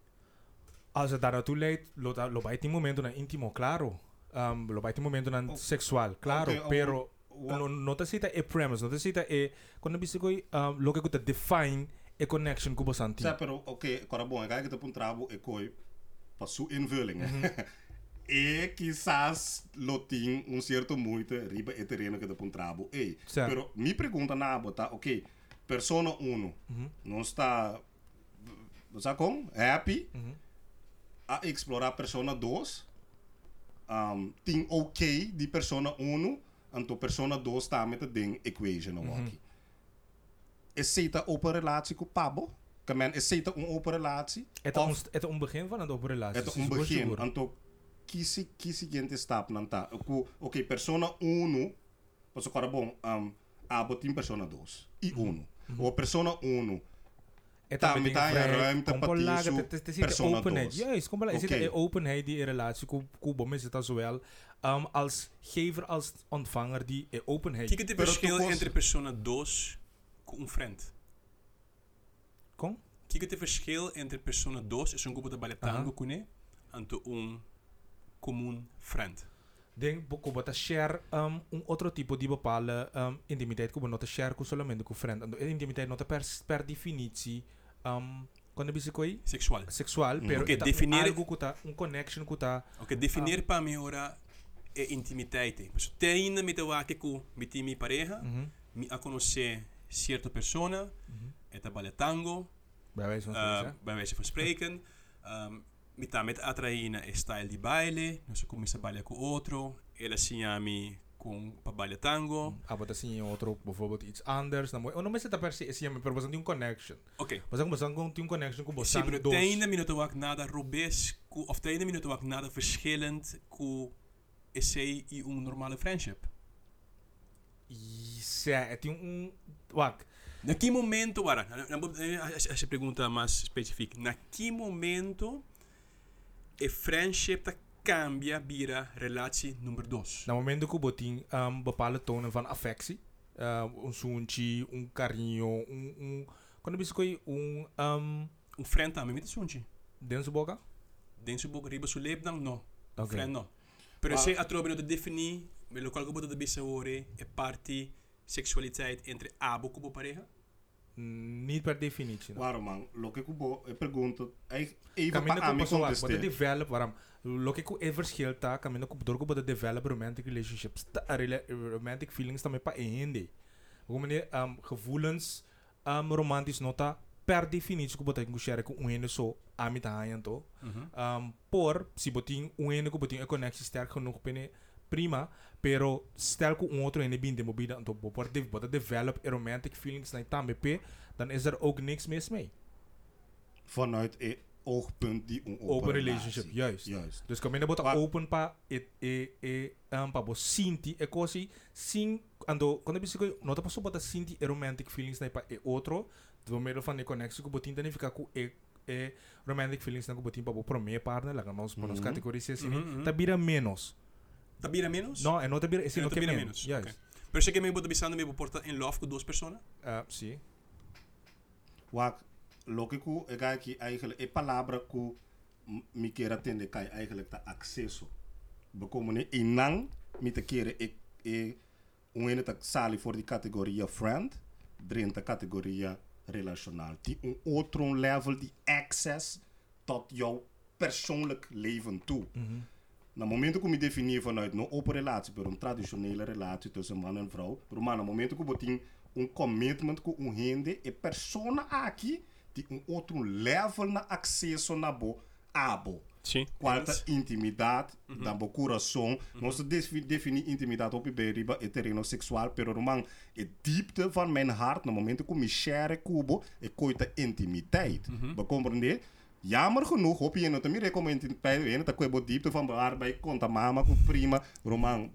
Ah, Also da tá na tu leit, lo, lo vai momento na íntimo, claro. Um, lo vai ti momento na oh. sexual, claro, okay, oh, pero... Oh uno ah. no te cita a premise, no te cita a quando bici coi lo que te define a connection com você. Sim, pero ok, agora bom, agora que te pun trabo e coi para sua invulling. Mm -hmm. e quizás lo tin um certo muito riba e terreno que te pun trabo. Ei, pero mi pergunta na bota, ok, persona 1 mm -hmm. não está está como? happy mm -hmm. a explorar persona 2 um, tem ok de persona 1 en to persona 2 está met het ding equation Mhm. mm -hmm. Is zeta open relatie com Pabo? Que men, is zeta een open relatie? Het Of- is het een begin van een open relatie. Het Sim, um seguro, begin. seguro. Anto kisi kisi gente stap nanta. Oku okay, persona 1. Paso para bom, um abo tim persona 2. I 1. O persona 1. Het is met daar vrij- ruimte, lager, het is- het is niet de openheid. Juist, kom. Er Oké. zit een openheid die in relatie bom is het al zowel um, als gever als ontvanger die een openheid. Kijk het verschil tu cos- entre persona 2 com um friend. Kom? Kijk het verschil entre persona 2 is een grupo de balitango Aha. kune, ante un común friend. Denk bijvoorbeeld dat share um, een otro tipo die bepaalde um, intimiteit kunnen not share ku solamente ku friend. En intimiteit not per per definitie um, quando bisa koi Sexual. sexual, Mm. pero Oké, ita definire- algo kuta, un connection kuta. Ok, definir para mim ora é intimidade. Mas tem ainda me wake com mi mi pareja, Mhm. me a conhecer certa persona, Mhm. é trabalha tango, Bij wijze van uh, spreken. bij wijze van spreken. Um, me tá met atrair na style de baile, nós começa a bailar com outro, ela se chama kung pabalyatango. Abot ah, ta sinyo outro bofobot it's anders na mo. Ono mas ta persi siya pero basan yung connection. Okay. Basan basan kung yung connection ko basan dos. Sibro tejna minuto wak nada rubes ku of tejna minuto wak nada verschillend ku essay i un normal friendship. Isso é, tem um wak. Na que momento, Ara? Essa pergunta mais específica. Na que momento é friendship cambia vira relatie nummer 2? Na momento ku boting um, bepaalde tonen van affectie. Uh, un sunchi, un carinho, un un quando bisa koi un um Um friend também, me sunchi. denso boca. Denso boca riba su lebdang, no. Okay. Friend, no. Pero se a trobe te defini, me local ko boto bisa ore, e parte seksualiteit entre abo ko pareja? Niet per definitie. No. Waarom man? Lo que kubo e pergunto, even Kamina pa ko ami paso wak, conteste. bota develop waarom. Lo que ku e verschil kamina ko door ko bota develop romantic relationships. Ta, rela, romantic feelings ta me pa ehinde. Hoe meneer um, gevoelens um, romantisch nota per definitie ko bota ko share ko unhende so amit hayan to. Um, por, si boting unhende ko boting een connectie sterk genoeg binnen, prima. Pero stel ko un outro ene binde mo bida to por de bota develop e romantic feelings na tambe pe, dan is er ook niks mis mee. Vanuit e oogpunt die een open, Open relationship, juist. Juist. Dus kami na bota Wa- open pa it e e um, pa bo sinti e kosi sing ando quando bisi ko nota pa so bota sinti e romantic feelings na pa e outro do middel van de connectie ko botin tani fika ku e e romantic feelings na ko botin pa bo pro me partner la nos nos Mhm. categories assim Mhm, mhm. tabira menos Ta bira menos? No, eh, en otra bira, é en eh, otra bira menos. menos. Yes. Okay. Pero sé que me voy avisando, me voy a en love con dos personas. Uh, ah, sí. Wak, lo que ku, é eh, que eigenlijk, é palavra que me queira atender, que eigenlijk tá acesso. porque Bekomen é inang, me te queira, é, é, um ene tá sali fora de categoria friend, dentro da categoria relacional. tem um outro level de access tot jouw persoonlijk leven toe. Mm -hmm. Na momento que me definir vanuit een open relatie, per een traditionele relatie tussen man en vrouw, maar na momento que botin een commitment com um rende e persona aqui de um outro level na acesso na bo abo. Sim. Quarta intimidade, da bo coração. Nós defi definir intimidade op bij riba e terreno sexual, pero romang e diepte van mijn hart, na momento que me share kubo, e coita intimiteit. We compreender? Jammer genoeg, hoop je te meer recommenderen bij de dat kwebo diepte van behaar bij conta mama, ku prima, romang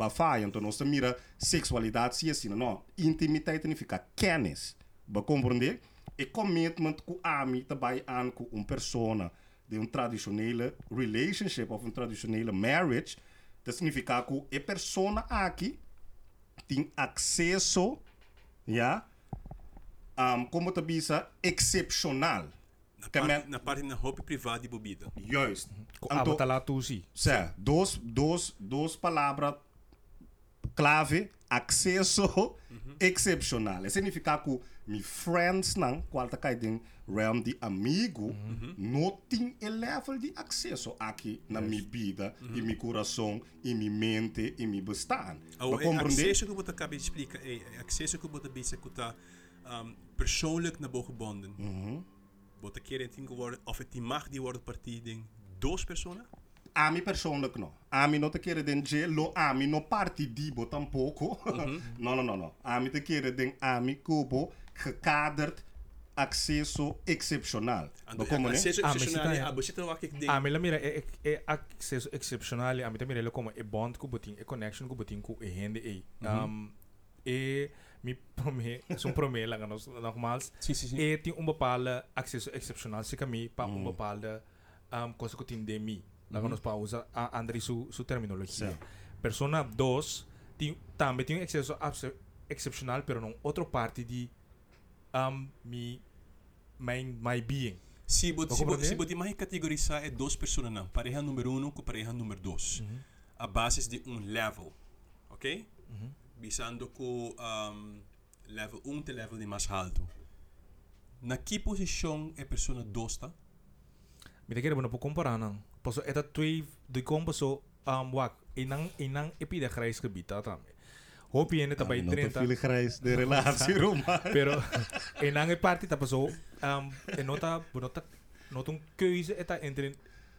bafai, então nós mira sexualidade sim assim, não, intimiteit significa kennis. Ba compreender? E commitment ku ami tabai aan ku een persona de een traditionele relationship of een traditionele marriage. Dat significa ku e persona aqui tem acesso, ja, um, como te bisa, excepcional na Parte, na roupa privada e bebida. Juist. Ah, então, tá lá tu sim. Sim. Dois, dois, duas palavras clave, acesso uhum. excepcional. É Significa que meus friends não, qual tá caindo realm de amigo, uhum. uh não tem level de acesso aqui na minha vida, uh e meu uhum. coração, e minha mente, e meu bestar. Oh, é acesso que eu vou te acabar de explicar, é acesso que eu vou te dizer que tá um, persoonlijk naar boven Wat keer in worden, of het die mag die worden partij ding, dos personen? A mim persoonlijk não. A mim não te querer den je, lo a mim não partidibo tampouco. não, não, não, não. A mim te querer den a mim cubo gekaderd acesso excepcional. Ba como né? Accesso Ah, excepcional, mas ah, você aqui ding. A mim mira é é acesso excepcional, a mim também ele como é bond ku botin, é connection ku botin ku é hende é. Um e mi prome sum prome lang ano nagmals si, si, si. e eh, ting umbapala accesso excepcional si kami pa mm. umbapala um cosa ko tinde mi lang ano mm. pa usa a andri su su terminologia persona 2 tem também tem um excesso excepcional pero não outra parte de um mi my my being. Se você se você pode mais categorizar é duas pessoas não pareja número 1 um, com pareja número 2 uh -huh. a base de um level ok? Uh -huh. Visando com um, level 1 te level de mais alto. Na que posição é persona 2 tá? Mi te quiere bueno por comparar não. Posso eta twee de combo so um wak inang inang epi de grijs gebied dat dan. Hoop je in het bij Não te 30. file grijs de relatie, Roma. Pero inang e party dat so um en nota nota nota een keuze eta entre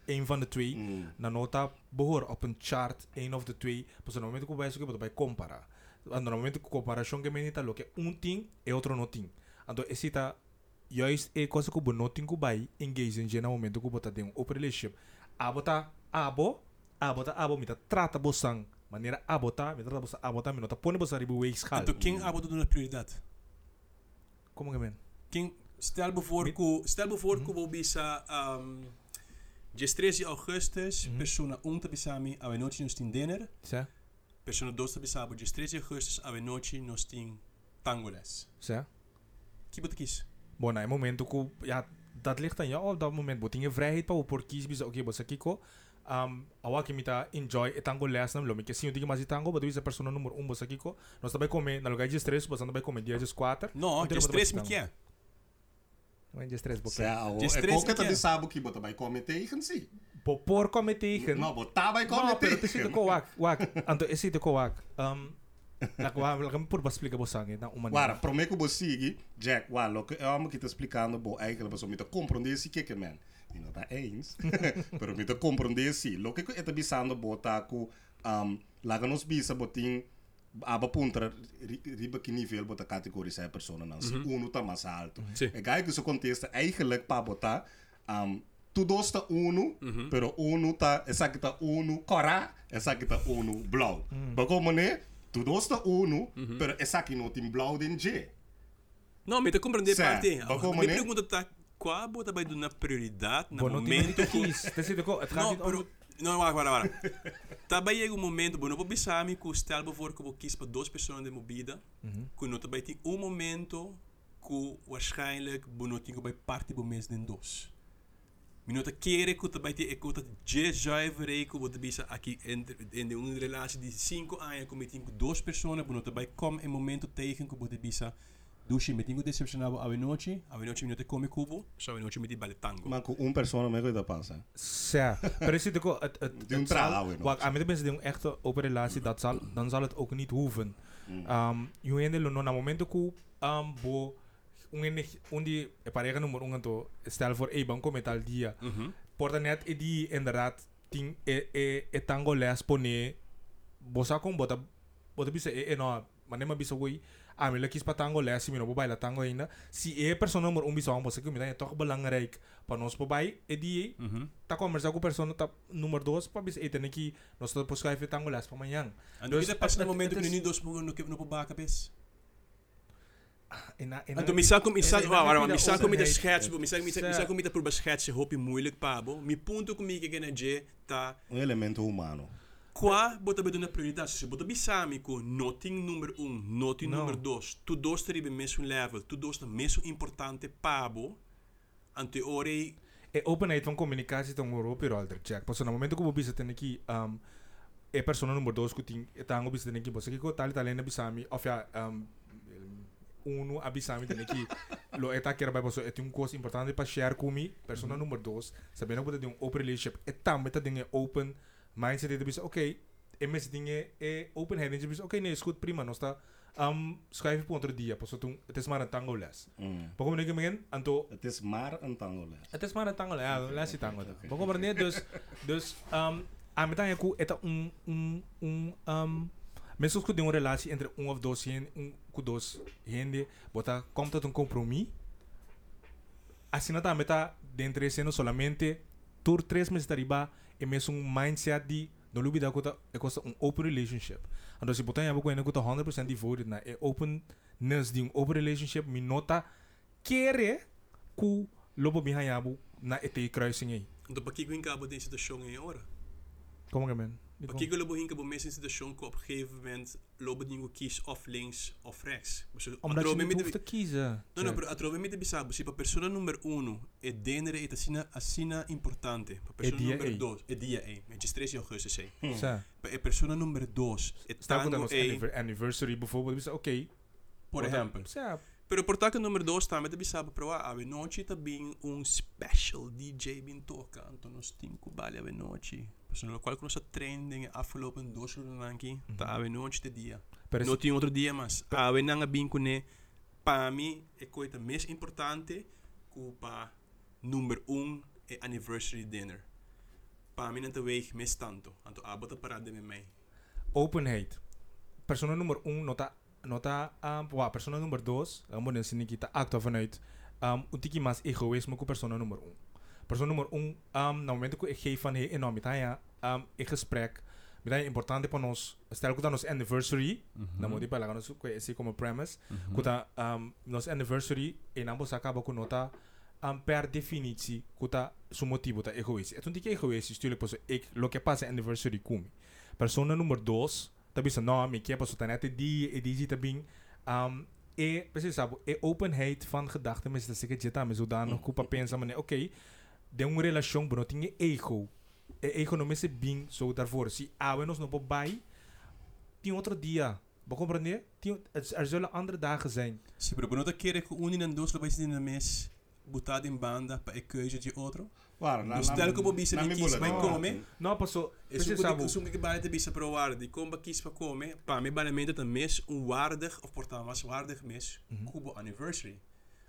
een van de twee. Mm. Na nota behoor op een chart een of de twee. Pas no momento que vai que bij compara. En no Ah, normalmente com comparação que me dita lo que um tem e é outro não tem. Então, esse tá eu é coisa que o não tenho que vai engage em no momento que eu botar de um relationship. A botar abo, abota, abo, me trata bosan, maneira abota, botar, me trata bosan, a botar, me nota põe bosan ribo weis hal. Então, quem abo dando prioridade? Como que men? Quem stel bijvoorbeeld, mm. stel bijvoorbeeld mm. bisa um, je 13 augustus mm. persona om te besami a wij nooit in ons tien dinner. Ja. Persone dosta bisabo de 13 agosto à noite nos tem tangoles. Sim. Que bote quis? Bom, é momento que ja, dat ligt aan jou op dat moment. Botinge vrijheid pa por kies bisa okay bosa kiko. Um, awa que me tá enjoy e tango less não me que sim eu digo mais tango mas a pessoa número um bosa kiko nós também come na lugar de estresse você também come dia de quatro não de estresse me que é mas de estresse boca de estresse qualquer também sabe que você também come tem e can see por come tegen. Não, bota vai comer No, pero te siento tegen. ko wak, wak. Anto te ko wak. Um, na wak, por ba explica na uma para mim que você sigue, Jack, guarda, o que eu amo que está explicando, eigenlijk was om te compreender se que que man. E não tá eens, pero me te compreender se. Lo que eu tô bisando botar com um, lá que nós bisa botin aba punta riba que nível bota categorizar a persona não. Se uno tá mais alto. É gai que isso contesta eigenlijk botar um, Tudo está uno, uhum. pero uno está, essa que está uno cora, essa que está uno blau. Uhum. Mas como né? Tudo está uno, uhum. pero essa que não tem blau de G. Não, me te compreender parte. Me pergunta tá qual bota vai dar prioridade no momento que Não, pero não, wacht, wacht, wacht. Daarbij is een moment, bueno, op besami, ku stel bijvoorbeeld, ku kies per dos personen de mobida, ku nota bij ti un momento, ku waarschijnlijk, bueno, tingo bij party bo mes den dos. De keren que também tem que dat je zuiver que wat bisa aqui entre in de uma relatie de 5 anos com meting com duas pessoas, bom não também come um momento tegen wat bisa Dushi, me tengo decepcionado a noite, a noite minuto come cubo, so a noite me di balle tango. Maar com uma persona me coisa passa. Ja, het ook wel- het, het, Die het trouwen zal, nog. wacht, aan de mensen die een echte open relatie, dat zal, dan zal het ook niet hoeven. Um, je weet niet, no, na momento que um, bo, un undi pareja nummer un to stel voor e banco metal dia. Mhm. Porta net e di inderdaad ting e e e tango les pone bosa con bota bota bisa e e no manema bisa woi a mi lekis pa tango les mi no bo baila tango ainda si e persona nummer un bisa bosa que mi dan toch belangrijk para nos po bai e di Mhm. ta conversar com persona ta número 2 para bisa e tem que nós tá poscrever tango les pa manhã Dus dus, pas het- momento que ni dos no no no baka bes. ina en, en, en, toen misal misal waarom misal kom je schets bo misal misal kom je dat probeer schetsen hoop je moeilijk pabo mi punto kom ik gene je ta um elemento humano qua bota bedona prioridade se bota bisami com noting número 1 um, nothing no. número 2 tu dois tribe mesmo level tu dois mesmo importante pabo ante ore e openheid van communicatie tong oro pero alter check pas no momento como bisa tene ki um e persona número 2 que ting tá ngo bisa tene ki bosa ki ko tal tal ene bisami of ya um uno abisami teniki lo eta kera bai boso etum coisa importante para share kumi persona número 2 sabendo que tem um open relationship e tam meta dinge open mindset de bisa okay e mes dinge e open head de bisa okay nee is goed prima nós tá um schrijf op outro dia pas toen het is maar een tango les. Mm. Pokok meneer Kemingen, anto Het is maar een tangoles. Het is maar een tango, ja, een lesje tango. Kom maar neer, dus, dus, um, aan met aan ku eta un, un, un, um, meestal ku een relatie entre un of dos hen, un, ku dos gente, bota, komt tot een compromis. Assim nata meta dentro esse no solamente tur três meses arriba e mesmo um mindset de não lubi da kota é costa um open relationship. Então se botar ko ene kota 100% devoted na e openness de um open relationship mi nota kere ku lobo bihan yabo na ete kruising aí. Então, para que eu encabo de situação em hora? Como que men? Para Bekijk Lobo Hinke meestal in de shonko op een gegeven moment lopen que kies of links of rechts. Omdat je niet hoeft te kiezen. não, no, pero é é é a muito de bisabo, si pa pessoa número uno e denere e tasina asina importante. Pa persona numero dos, e dia e, 23 augustus e. Pa persona numero dos, e tango e. anniversary bijvoorbeeld, ok. Por exemplo. Pero por taca número 2 está muito bizarro, para a noite também um special DJ bem toca, então nós temos que balear a noite. Personal qualcuno sa trending ah, afgelopen doosroeden horas Mm -hmm. Uhum. Ta tá, awe noontje te dia. Pero no tiene otro dia mas. Ah, awe nanga binkune. Para mim é coisa mais importante culpa número um é anniversary dinner. Para mim não te weeg mais tanto. Ah, Anto para parada me open Openheid. Persona número um nota tá, nota tá, um, wow, persona número dois. Vamos dizer assim, que está acto vanuit um, um tiki mais é é egoísmo com persona número um. Persona nummer 1 um na momento que ik geef van hey enorm met um in gesprek met hij importante para nós stel que nos anniversary na modi para lá nos esse como premise kuta um nos anniversary en ambos acaba com nota um, per definitie kuta su motivo ta. Et toen die egoïstisch natuurlijk pas ik lo que pasa anniversary kumi. Persona nummer 2 tabi sa no mi que paso tanete di e di tabing um e precies e openheid van gedachten mis dat ik het jeta me zodanig kupa pensa mane oké de uma relação que não tinha erro. E erro não é bem sobre o Se a água não vai, tem outro dia. Vou compreender? Er outras andere dagen zijn. Se propõe outro, queira que um e dois vai ser na mês, botado em banda para a coisa de outro? Claro, não. Então, como o bicho quis para comer? Não, passou. Isso é o que vai ter bicho para o waarde. Como quis para comer? Para mim, para mim, dat een mes een waardig, of portaal was waardig mes, cubo anniversary.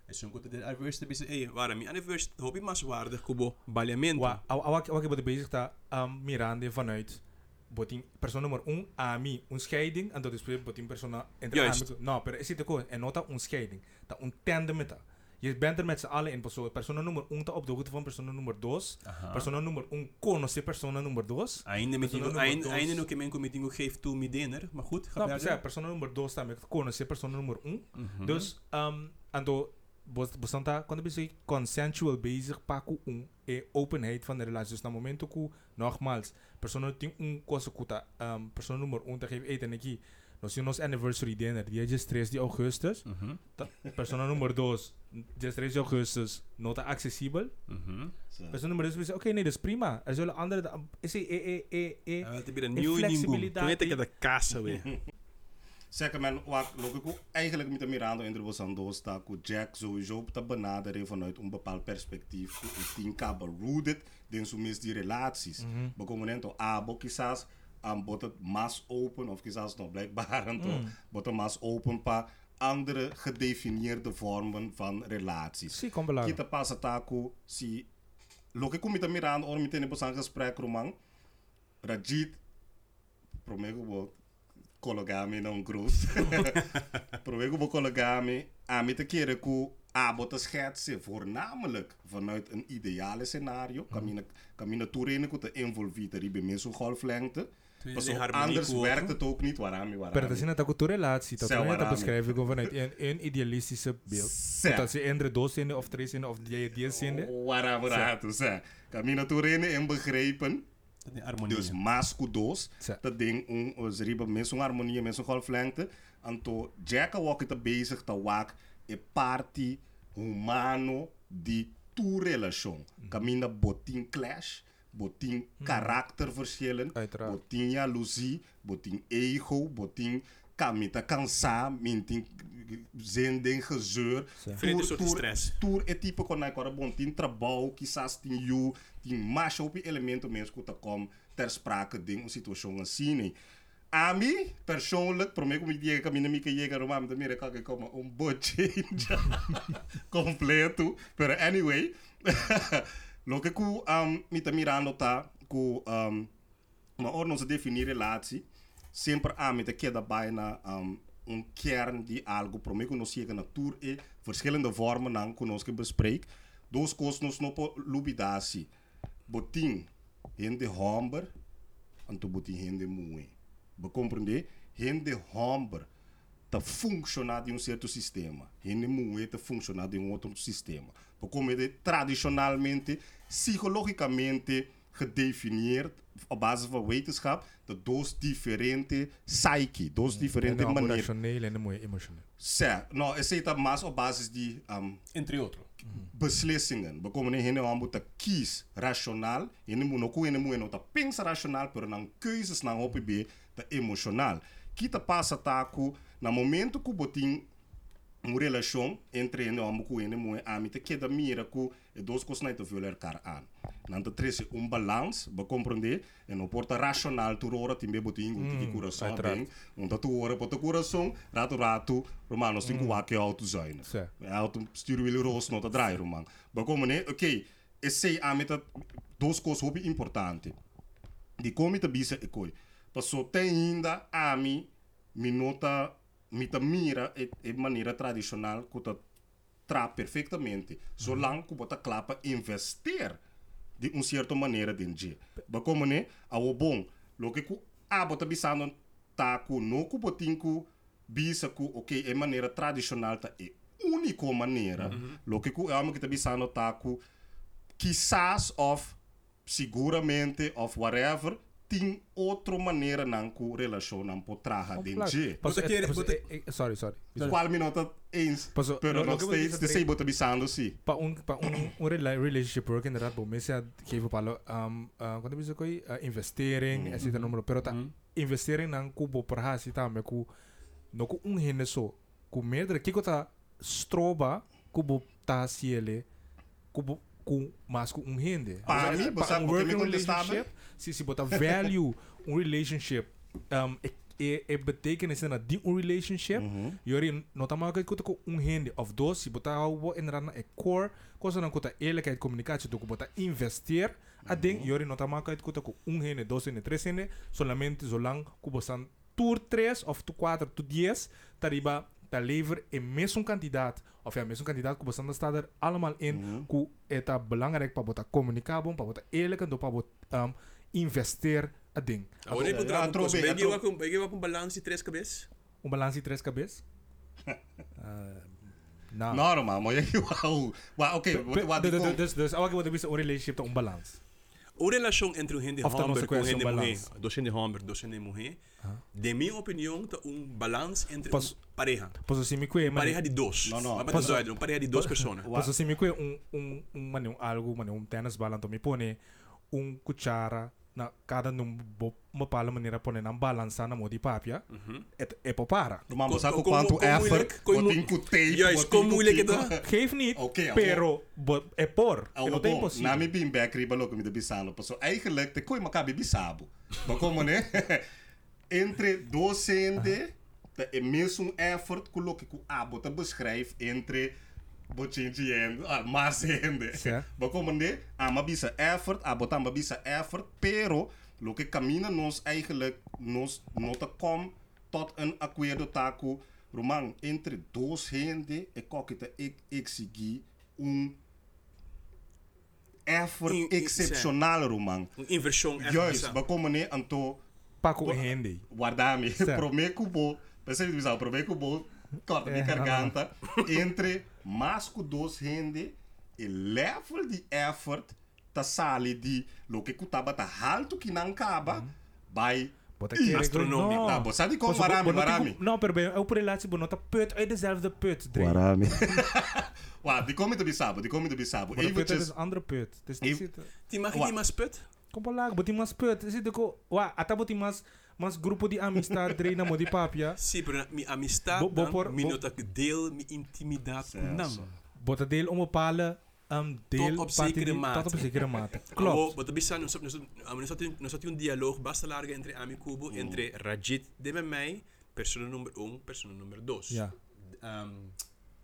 É só que de anniversary bisa eh waar mi anniversary hoop ik mas waardig kubo balamento. Wa, awak awak wat bezig ta um, mirande vanuit botin persoon nummer 1 a mi een scheiding en dat is botin persona entre. No, pero is het ook en nota een scheiding. Ta een tandem met. Je bent er met z'n allen in persoon. Persona nummer 1 ta op de hoogte van persona nummer 2. Aha. Persona nummer 1 conoce persona nummer 2. Ainda me Persona tingo, número ainda, dos. ainda no que me comitingo geef tu mi dinner, maar goed, ga pues, persona nummer 2 ta met conoce persona nummer 1. Mhm. Dus, um, ando, bostan ta, quando bezig consensual bezig pa ku un e openheid van de relatie. Dus na momento ku, nogmaals, persona ting un cosa kuta, um, persona nummer 1 te geven eten aqui. Nós temos nosso anniversary dinner, dia 3 de augustus. Mhm. Ta, persona número 2, dia 3 de augustus, nota acessível. Mhm. Zo. Persona número 2 oké, nee, dat is prima. Er zullen andere, da- is e, e, e, e, nieuw flexibilidade. Toen weet ik de kassa Zeg men, wat loop ik eigenlijk met de Miranda in de Bosando sta, ku Jack sowieso te benaderen vanuit een bepaald perspectief. Die tien kabel rooted, den zo mis die relaties. Mhm. Bekomendo abo quizás aan bot het mas open of quizás nog blijkbaar toch, bot het mas open pa andere gedefinieerde vormen van relaties. zie, kom belangrijk. Kita pasa taku si Loki ko mita Miranda or ni bosang gesprek romang. Rajit promego bo kologami na un groot. promego bo kologami a mita kere ku abo te schetsen voornamelijk vanuit een ideale scenario. Kamina kamina toerene ku te involveren bij mensen golflengte. Maar anders werkt het ook niet waarami waarami. Pero dat is net ook een relatie. Dat net een warami. beschrijving vanuit een, een idealistische beeld. Dat ze andere dos zinnen of drie zinnen of die zinnen. Waarami rato, sa. Kamina Turene Dus masco dos. Dat ding, um, riba, met zo'n harmonie, met zo'n golflengte. En to jacka walk te bezig te waak. E party humano di tu relation. Kamina botin clash. Botin karakterverschillen. Botin jaloezie. Botin ego. Botin kamita kansa. Mintin zending gezeur. Een soort stress. Tour e tipo kon ik worden bon tin trabalho, quizás tin you, tin mash op die elementen mensen te komen ter sprake ding assim nee. Ami persoonlijk, probeer ik me die ik mijn mieke jega romam de meer kan ik komen een bot change completo. Pero anyway, lo que ku um mita mirando ta ku um maar ordens te definir relatie sempre aan met de keer bijna um, kern die algo probeer que nos chega na tour e verschillende vormen dan que nos que bespreek dos cos nos no po botim rende homber, anto botim rende mui. Be compreender? Rende homber tá funcionar de um certo sistema, rende mui tá funcionar de um outro sistema. Be como é tradicionalmente, psicologicamente gedefinieerd op base da wetenschap de dois diferentes psyche, doos diferente maneira. emocional e emocional Certo, não, aceita mais a base de um, ehm, entre outros. Beslissingen. We komen in hene moeten kies rationaal. Hene moet ook hene moet nota pings rationaal, pero dan keuzes na hopi be te emocional. Kita passa taku na momento ku en relation entre en om ku en mu ami te keda mira ku dos kos nai te vuler kar an. Nan te trese un balans ba comprende en porta racional mm, tu ora timbe botu ingu mm, ti coração bem un ta tu ora porta coração rato rato romano sin ku wake auto zaina auto styru wil ros nota drai roman. Para compreender ok esse ami te dos kos hobi de di komita bisa coi passou tem ainda a mim minota mita mira e, e maneira tradicional kuta tra perfeitamente. Zolang mhm. que bota clapa investir de um certo maneira denji. Ba como né, a eu loke ku a bota bisano ta ku no ku botinku bisa ku ok uma maneira tradicional ta a único maneira. logo que ku é uma que ta bisano ta ku quizás of seguramente of whatever tem outra maneira não ku relação não po traga de. Dia Pas, Bota keer- pas- bota- eh, eh, sorry, sorry. qual minuto eens pero nog que steeds de sei bota bisando sim Pa un, pa un, un rela- relationship work inderdaad, bo mensen geven palo, um, quando bisa koi investering, -hmm. numero, pero ta investering nang ku bo perha si ta me ku no ku un hene so, ku meerdere kiko ta stroba ku bo ta siele, ku bo com mas com um render. Para mim, é, para um working relationship, se se botar value um relationship, um, é, é, é betekenis na de um relationship. Uhum. Yori nota mal que com um render of dois, se botar algo entrar na é core, coisa não conta ele quer comunicar, se tu botar investir, a den uhum. e nota mal que com um render, dois render, três render, solamente solang com bosan tour três of tu quatro tu 10, tariba tá ta lever in mesum kandidaat of ja mesum kandidaat ku bosan staat er allemaal in ku eta belangrijk pa bota communicabel, pa bota eerlijk en do pa bota um, investeer a ding. Atro- ¿ven lleva con- ven lleva con balance y tres cabezas? Um balance de tres cabeças. uh, nou. normal maar je wauw Wa- oké wat die Dus, dus wat er is een relationship te onbalans. o relação entre o Henry Homberg e o Henry Mohen, do Henry Homberg do Henry Mohen, de minha opinião, tá um balance entre posso, um pareja. Posso assim me cuir, Pareja de dois. Não, não. Mas posso, um pareja de duas pessoas. Posso assim me cuir um, um, um, um, algo, um, um tênis balance, me põe um cuchara, na cada num bo uma pala maneira pone na balança na modi papia. Et e popara. Maar Co- sabe co- quanto effort, moeilijk- como wat mo- in ku tape, Juist, wat como ku het is. Geef niet, Oké, pero bo, é por. Ah, É não tem bom, possível. na mi bin back riba logo mi de bisano. Paso eigenlijk te koi makabi bisabo. Maar como né? Entre docente, te é mesmo effort que lo que ku abo te beschrijf entre bochinchi en ah, mas ende. Sim. Maar como né? Ama bisa effort, abo tamba bisa effort, pero lo que camina nos eigenlijk nos nota kom tot een acuerdo taku Roman, entre dos gente e kokita ek exigi um effort In- in- excepcional, Roman. Een inversie. echt Juist, bizar. we komen neer aan to Paco en Hindi. guardami, Certo. prometo bo, pensei que prometo bo, corta É, garganta, entre mais que dois rende, e level de effort, ta sali di, lo que kutaba ta halto que não acaba, vai, Bota Ih, quer- astronômico. Não. tá, bo, sabe como Posso- warami, bo- warami. Não, pero bem, é o relatie bonota put uit dezelfde put. Warami. Wa, die komen te bisabo, die komen te bisabo. Maar put is een andere put. Dus niet zitten. Die mag niet maar sput. Kom pa laag, boti mas put. Zit ko, wa, ata boti mas mas grupo di amistad dre na mo di papia. Pero mi amistad, Bo- bo- dan, por- mi nota deel, mi intimidad Certo. com nang. Bota deel om bepaalde um, deel op party zekere die- mate. Tot op een zekere mate. Oh, Klopt. wat nós nós temos um diálogo basta largo entre Ami Kubo, entre Rajit de mij, persona número 1, persona número 2. Ja. Um,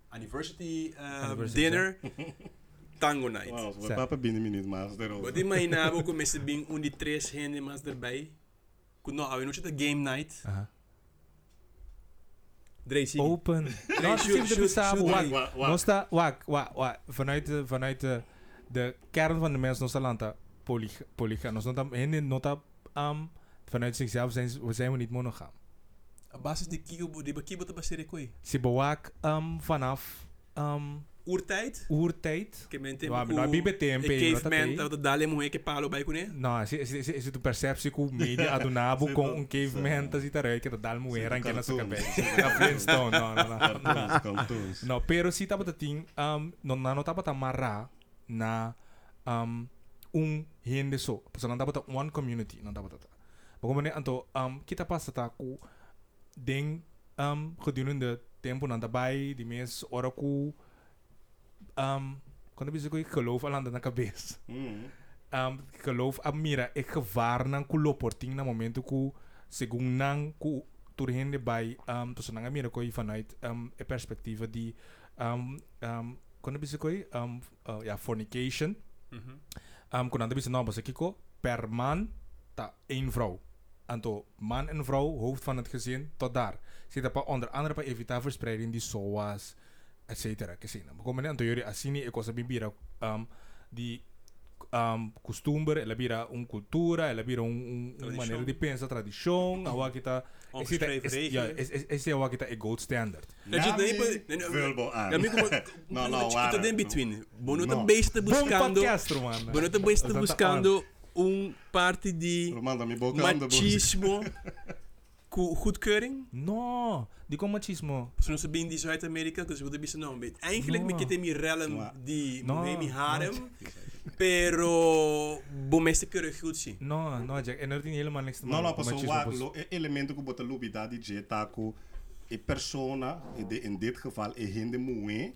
anniversary, uh, Anniversary, dinner, tango night. wow, papa binnen minuut, maar. Wat imaginava com esse bem um de três gente mais erbij. Kuno, awe no chita game night. Aha. Dracy. Open. Nou, wak, wak. Nosta, wak, wak, wak. Vanuit de, vanuit de, de kern van de mens, Nosta Lanta, polyga- polygaam. Nosta hen nota, um, vanuit zichzelf zijn, zijn we niet monogaam. Basis de kibo, de kibo te baseren koi. Ze bewak um, vanaf um, Urteit, Oertijd. Que mente, tem wow, no BBTMP. E caveman, dat dat dale moe que palo bij kune. No, se se se se tu percepsi ku media adunabo com um caveman ta sita rei que dal moe ran que na sua cabeça. Na Flintstone, no, no, no. Cartoons. No, pero si tapa tin, um, no nano tapa ta marra na um um hende so. So nan tapa ta one community, nan tapa ta. Bagaimana anto um kita pasta ta deng ding um de tempo nan tabai di mes oraku um quando bisa ko geloof al aan de cabeça. Mm. um, geloof ah, mira ik gevaar nang ku loporting na momento ku según nang ku turhende bij um, tussen nang mira ko vanuit um, e perspectief die um, um, bisa ko um, uh, ja fornication. Um, kon bisa nou basa kiko per man ta één vrouw. Anto man en vrouw hoofd van het gezin tot daar. Zit pa onder andere pa evita verspreiding die SOAS eccetera che sì come tanto io assini e cosa bibira um, di um, costumbre, la bira un cultura, la bira un, un, un maniera di pensare, tradition, awa kita e se awa kita e gold standard. Dat je dan even vulbo aan. Ja, no, no, waar. Dat in between. Bonota no. beeste buscando. Bonota beeste buscando un parte di Romanda, mi machismo goedkeuring. No, di com machismo. Se não sabia de Zuid-Amerika, ze wilden best não bem. Eigenlijk No. me kete mi relem No. di No, mi no. harem, pero bom este keurig goed zie. No, no, Jack, en er is helemaal niks te No, maken no, met paso machismo, wa pues. lo e- elemento que bota lubida di taku e persona e in dit geval e hinde moe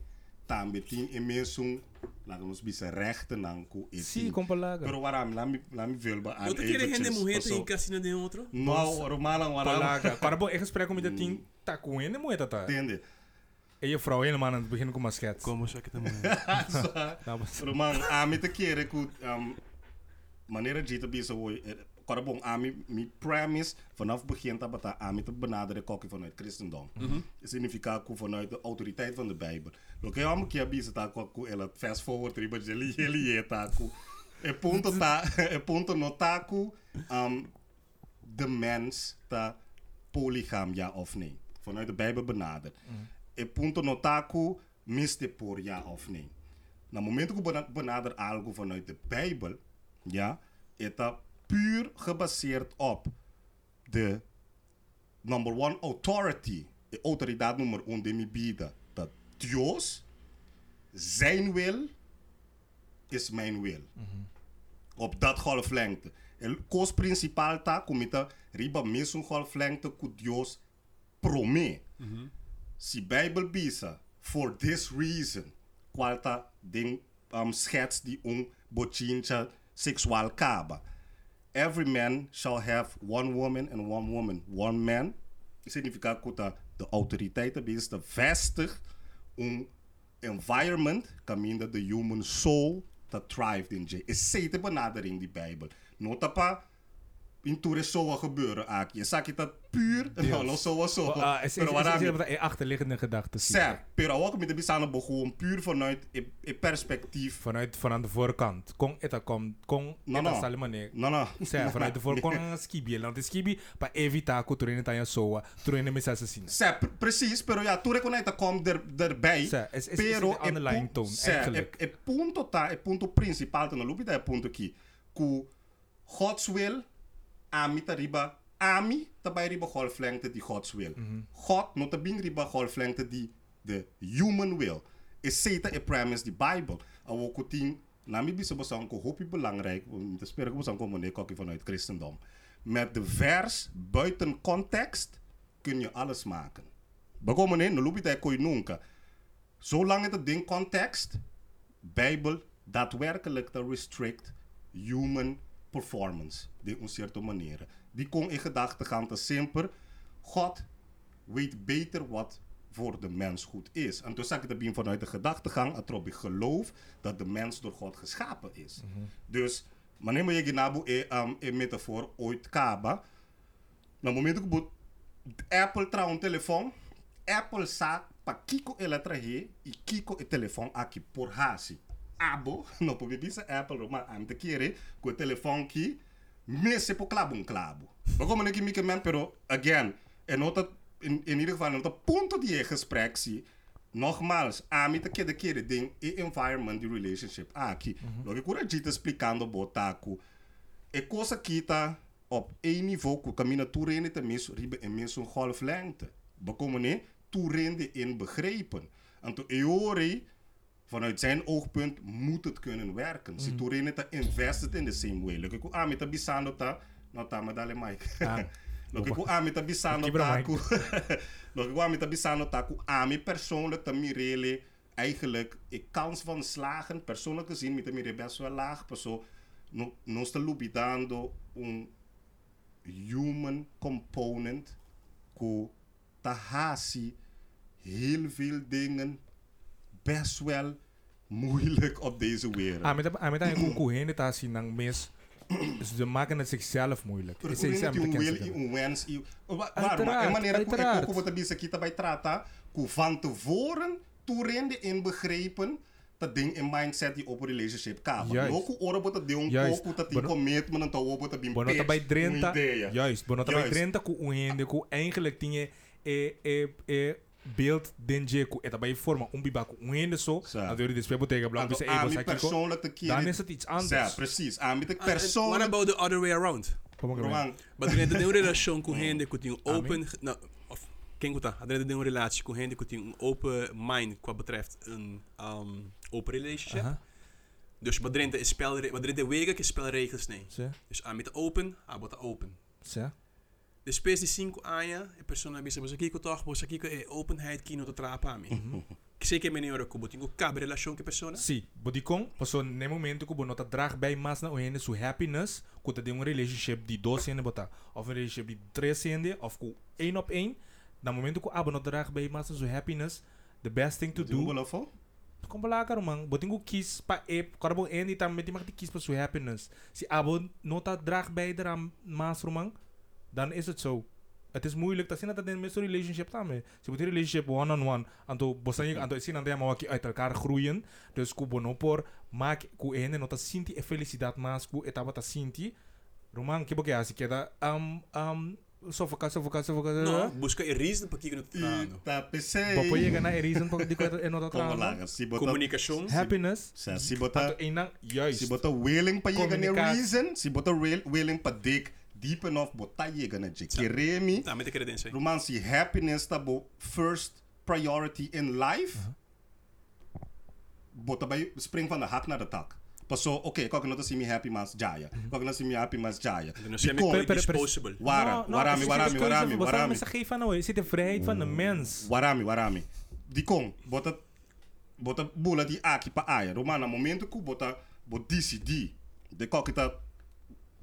tambe tin e mensung Laten we ons bij zijn rechten nanku eten. Si, kompalaga. Pero waram, laat me, laat me veel aan eventjes. Outro querer gente moeda em casino de outro? Não, romalam waram. Palaga. Para bo, egas prego me da tin, tá com ele moeda tá. Entende? E a vrouw helemaal aan het begin com masket. Kom, zo só, het hem. Roman, a me te keren ku, um, maneira de te bisa woi, Korabong ami mi premise vanaf begin dat bata ami te benaderen kokkie vanuit christendom. Significa ku vanuit de autoriteit van de Bijbel. Lo que amo que abisa ta ku ku ela fast forward riba jeli jeli eta ku. E punto ta e punto no ta ku um, de mens ta polygam ja of nee. Vanuit de Bijbel benaderd. E punto no ta ku miste por ja of nee. Na momento que benader algo vanuit de Bijbel, ja, está puur gebaseerd op de number one authority, de autoriteit nummer de mi vida, dat Dios, zijn wil, is mijn wil. Op dat golflengte. El cos principal ta comita riba mesmo golflengte ku Dios prome. Si Bijbel bisa, for this reason, qualta ding um, schets die un bochincha sexual kaba. Every man shall have one woman and one woman. One man significa tá, de autoriteiten te vestigen een environment caminda de human soul te thrive in je. Is zeker benadering die Bijbel. Nota pa in toerist zou gebeuren, Aki. Je zag je dat puur, no, zo was zo. Is- is- Pero is- waaraan is- je- is- is- achterliggende gedachten. ik. pero ook met de bisane gewoon puur vanuit een perspectief. Vanuit van de voorkant. Kong eta kom kong No, eta salimane. No, no. Sir, vanuit de voorkant ang skibi. Want de skibi pa evita ko turin tayo soa. Turin na misa sa sina. Sir, pre- precies, pero ja, toen kon uit kwam er, erbij. Sir, is- is- is pero underlying pu- tone, eigenlijk? e, e punto ta, e punto principal, te loop je punto ki. Ku Gods wil, ami ta riba, ami ta bij riba golflengte die Gods wil. God nota bin riba golflengte die de human will. Is zeta e premise die Bible. Kutin, nami bisa bosan ko hopi belangrijk, om te spreken bosan ko meneer kokkie vanuit christendom. Met de vers buiten context kun je alles maken. Begonnen in, loop je dat nunca. Zolang het ding context, Bijbel daadwerkelijk te restrict human performance. De een certa manier. Die kon in gedachten gaan te simpel. God weet beter wat voor de mens goed is. En toen zag ik dat vanuit de gedachtegang, waarop ik geloof dat de mens door God geschapen is. Dus, maar neem je ginabu e um, een metafoor ooit kaba. Nou, moment ik boet Apple trouw een telefoon. Apple sa pa kiko eletra he, i kiko e telefoon aki por hasi. Abo, no po bibisa Apple ma am te kere, ko telefoon ki, me se po un klabo. Bako man ik mi men, pero again, en nota in, in ieder geval, nota punto die je gesprek zie, Nogmaals, ami te kede kede ding, e environment, die relationship, aki. Lo que cura jita explicando botaku. E cosa kita op één niveau, ku kamina toerende te mis, ribe en mis een golflengte. Bekomen ne, toerende in begrepen. En to eori, vanuit zijn oogpunt, moet het kunnen werken. Si toerende te invested in the same way. Que ku ami te bisando ta, no ta madale Mike. Ah. Lo que ku ami te bisando ta, Mike. lo que ku ami te bisando ta, ami persoonlijk te mirele, eigenlijk, ik kans van slagen, persoonlijk gezien, met de mire best wel laag, persoon, no, no sta lubidando un human component ku tahasi heel veel dingen best wel moeilijk op deze wereld. Ah, ko ko heen ta si nang mis. Ze maken het zichzelf moeilijk. Pero Is kung is te yung will, yung wens, yung... Wa- Uiteraard, Waarom? En wanneer ik uiteraard. ko wat bisa kita bij trata, ku van tevoren toerende inbegrepen dat ding in mindset die op relationship. Juist. Loku ora bota de un Juist. koku dat die commitment en tawo bota bin Bonota bij Drenta. Juist, bonota bij. Drenta ku ku eigenlijk tinge e e e beeld denje ku eta bij forma un biba ku uhende so. Zo. Dan je de speel tegen blank ami sa kiko. persoonlijk te. Dan is het iets anders. Ja, precies. Ami te Ah, and what persoonlijk. about the other way around? Roman, Maar er is een relatie com gente que tem um Amém. open... Nou, of, quem está? Er is een relatie gente que tem um open mind qua betreft een um, open relationship. Aha. Dus wat erin is spelregels, wat erin de wegen spelregels nee. Dus aan met de open, aan met de open. De space die cinco aia, e persona bisa bosa kiko toch, bosa kiko e openheid kino te trapa ami. Zeker meneer Rocco, botingo cabe relação que persona. Sim, bodikong, paso ne momento ku bonota drag bij mas na uhende su happiness, ku te de un relationship di dos sende bota, of een relationship di tres sende, of ku één op één. Na momento ku abo no drag bij mas na su happiness, the best thing to do of Kom belakar man, botingo kies pa ep, karabo endi tam meti mag kies pa su happiness. Si abo nota drag bij de ram mas romang, dan is het zo. Het is moeilijk, dat zien dat in zo'n relationship tame. Si moet relationship one-on-one, anto bosan je, anto zien dat mawaki uit elkaar groeien. Dus ku bonopor, maak ku ene nota sinti e felicidad mas ku etapa ta sinti. Romang, kibo kaya si keda, um, um, sofoca, sofoca, sofoca, No, busca e reason para kiko no E trano. tá je gana e reason pag di ko e nota Como trama. lá, se bota Comunicação. Happiness, Sa- si anto bota inang, juist. si bota willing pa je gana Communicatie. reason, si bota real- willing pa dik deep enough bota je gana je keremi. Nou, met de credentie. Happiness ta bo first priority in life. Bota bij spring van de hak naar de tak. Oké, kijk nog zien me happy mas jaya. Kijk nog zien me happy mas jaya. Zijn Because- we disposable. Wara, warami, warami, warami, van- warami. ze geven nou, je ziet de vrijheid van de mens. Warami, warami. Di kong, bota bota bula di aki pa aya. Romana momento ku bota bo DCD. De kokita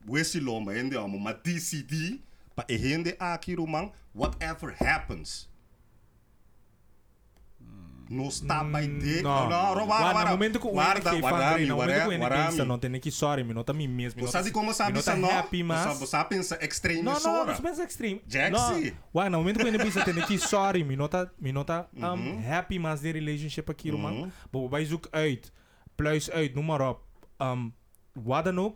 wesi lomba hende amo ma DCD pa e hende akiru man whatever happens. Não está by de não não guarda momento com guarda guarda mi guarda guarda mi não tem que sorry mi. não tá mesmo você sabe tá como sabe isso tá não happy mas você pensa extreme não não você pensa extreme. Jaxi. Guarda momento com ele pensa tem que sorry mi não tá mi não tá, tá uhum. happy mas the relationship aqui man uhum. bo vai zoek uit pluis uit noem maar op um wat dan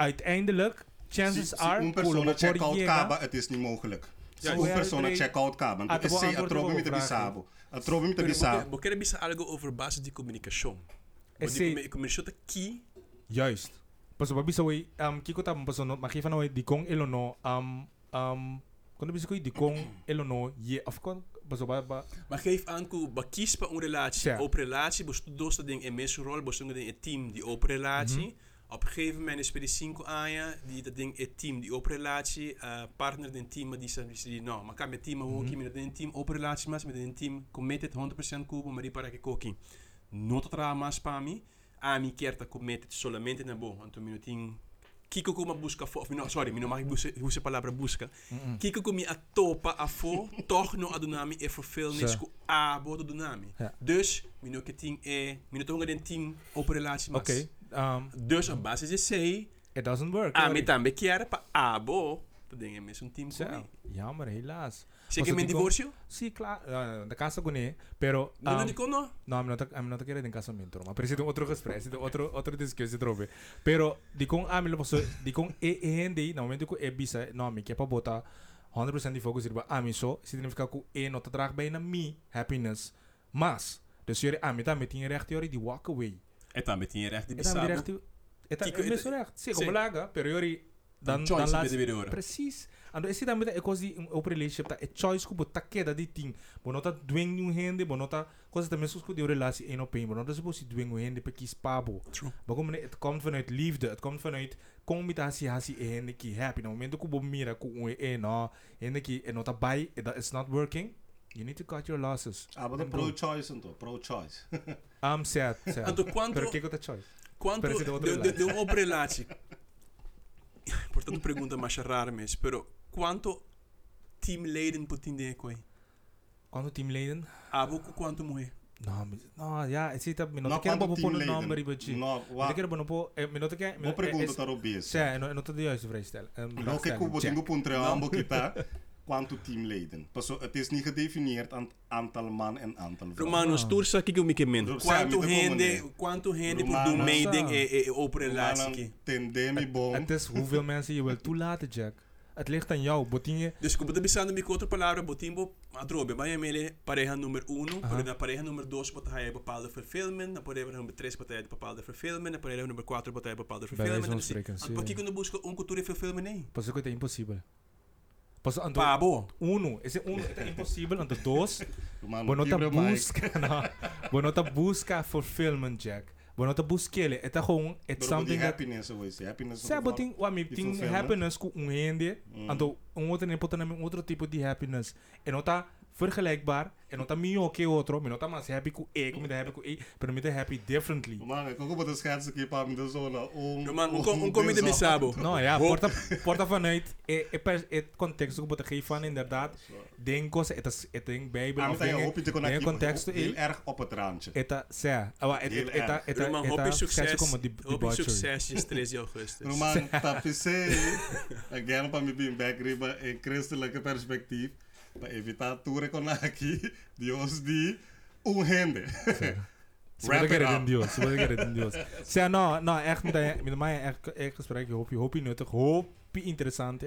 Uiteindelijk, chances se are, um persona por check-out kaba, het is niet mogelijk. Um ja, persona check-out kaba, Ah, então tá bom, esse agora atrobe eu me vou te vragen. bisabo. Atrobe me te Pero bisabo. quero dizer algo over base de comunicação. De comunicação aqui, Juist. Pas op, bisa we um kiko ta pas no makita na we di kong elono um um quando bisa di kong elono ye of kon maar geef aan que ba kies pa een relatie, open relatie, dat ding in mijn rol, dat ding een team die open relatie. Op een gegeven moment is bij de 5 aan die dat ding een team die open relatie, uh, partner den team die zijn die no, maar kan met team ook Mhm. met een team open relatie mas met een team committed 100% kubo maar die para que koki. Nota trama spami, a mi kerta committed solamente na bo, anto minuting Kiko ko busca fo, of no, sorry, mi no mag use a palavra busca. Kiko ko mi atopa afo, toch no adunami e Sa. ko abo do dunami. Ja. Dus mi no keting e, mi no tonga den ting open relatie mas. okay Um, dus op basis is zij... It doesn't work. Ah, met dan bekeer pa abo. Dat ding não mis een team zo. Ja, jammer, helaas. Zeker met divorcio? Sì, claro. De casa con él, pero... Um, ¿No lo dico no? No, I'm not, I'm not queriendo en casa mentro. Ma preciso otro gespress, otro, otro discussio trobe. Pero, di con a me lo posso... Di con e e hindi, na momento ko e bisa, no, mi che pa bota 100% ah, di focus hierba. Ah, mi so, significa ko e not te draag bijna mi happiness. Mas, dus jullie, ah, met dat met die recht, jullie die walk away. E tambe tinha recht Eta bisabo. recht, eta e eta- meso recht. Sim, sim. como laga, pero jullie dan choice dan laat. Precies. Ando esse coisa de um open relationship tá é choice que botar queda de ting. Bonota dwing um hende, bonota coisa também só que de relatie één op één. Bonota se você dwing um hende para kies pabo. Kom het komt vanuit liefde, het komt vanuit combinatie hasi e hende ki happy. No momento que bo mira ku um e no, hende ki e nota bai, that is not working. You need to cut your losses. Ah, બધો pro choice unto, pro choice. Am certo, certo. Ah, Anto quanto Perché cosa choice? Quanto de, de, un um obrelati. Portanto pergunta mais rara mas, pero quanto ah, não putin não coi? Quanto teamleden? Ah, buco quanto não, não, no, não si não minuto não non não, não, não, não, não, wa. Não, não, não. Não, não, não. Vou pergunta não robies. não non não ti não si não Lo não cubo não puntre não kita. Quanto teamleden. Paso, het is niet gedefinieerd aan aantal man en aantal vrouw. Romano, stursa que eu me queimei. Dur- Quanto como quanto rende por Romano, do mating sa. e, e open relatie tendemi bom. Het is hoeveel mensen je wilt toelaten, Jack. Het ligt aan jou. Botinje, Dus como tá pensando em outra palavra, botimbo, atrobe, vai ele pareja número 1, Aha. uh na pareja número 2 botar aí bepaalde fulfillment, na pareja número 3 botar aí bepaalde fulfillment, na pareja número 4 botar aí bepaalde wijze fulfillment. van Dus, spreken, Aan sim. pakje kunnen busca um cultura fulfillment nee. pas ook het is Pues é é ando Pavo. Uno. Ese uno está imposible. Ando dos. Mano, bueno, te busca. no. Bueno, te busca fulfillment, Jack. Bueno, te ele Está con. It's something that. Happiness, wey. Happiness. Sabe, tem. O amigo tem happiness com um rende. Ando um outro tipo de happiness. é não tá. Vergelijkbaar, e não tá melhor que outro, me não tá mais happy e, como tá happy e, pero me tá happy differently. Man, ik ook op de schaatsen keer paar minuten zo na om. No man, um um comida bisabo. Não, ja, Hoop. porta, porta vanuit, e, e, per, e contexto que van inderdaad, denk kosa, het is, het ding bijbel, Maar of een dingen, hoopje te dingen contexto heel e, erg op het randje. eta, sa, awa, et, Heel et, eta, erg. eta, Roman, hoop je succes. como Hoop je succes is 13 augustus. Roman, tapise. Again, pa mi bin backriba in christelijke perspectief. Pa evitar ture konaki. Dios di un hende. Se Wrap puede it querer up. en Dios, se puede querer en Dios. O sea, no, no, echt met, met mij echt, echt gesprek, hoop je, hoop je nuttig, hoop je interessant.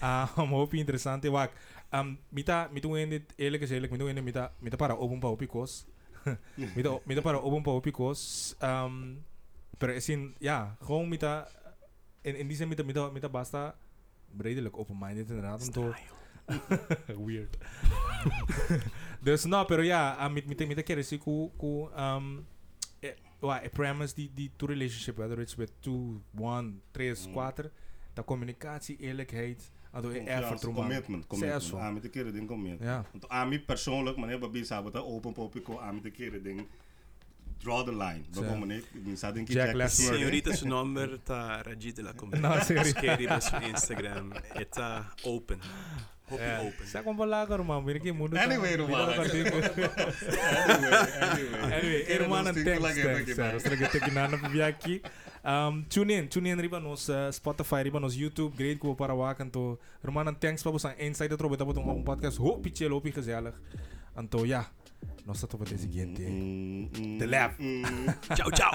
Ah, um, hoop je interessant. Wak, um, mita, mita doen dit, eerlijk is eerlijk, mita doen mita, mita para open pa opikos. mita, mita para open pa opikos. Um, pero is in, ja, gewoon mita, in, in die zin mita, mita, mita basta, redelijk open-minded inderdaad, te, Weird. Deus, não, pero yeah, a mi tem que querer se com com um eh, é, premise de de tu relationship, whether it's with two, one, três, quatro, mm. da communicatie, eerlijkheid, Ado a eh, effort erom Commitment, commitment. Aan met de keren ding commitment. Ja. Want aan mij persoonlijk, meneer Babi Sabata, open popico, aan ah, met de keren ding draw the line. Dopo me mi sa din Jack Lesnar. Signorita su number ta raggi della commedia. No, signorita. Su Instagram e open. సగం బలాగరు మా thanks. ముందు anyway anyway ఇర్మాన్ అసలు జ్ఞానం వ్యాకి Um, tune in, tune in riba nos eh, Spotify, riba nos YouTube, great ko para wakan to. Roman thanks pabos ang inside at robot abot ang podcast. Ho pichel, ho pichel Anto ya. Yeah. Nos de siguiente. The lab. ciao ciao.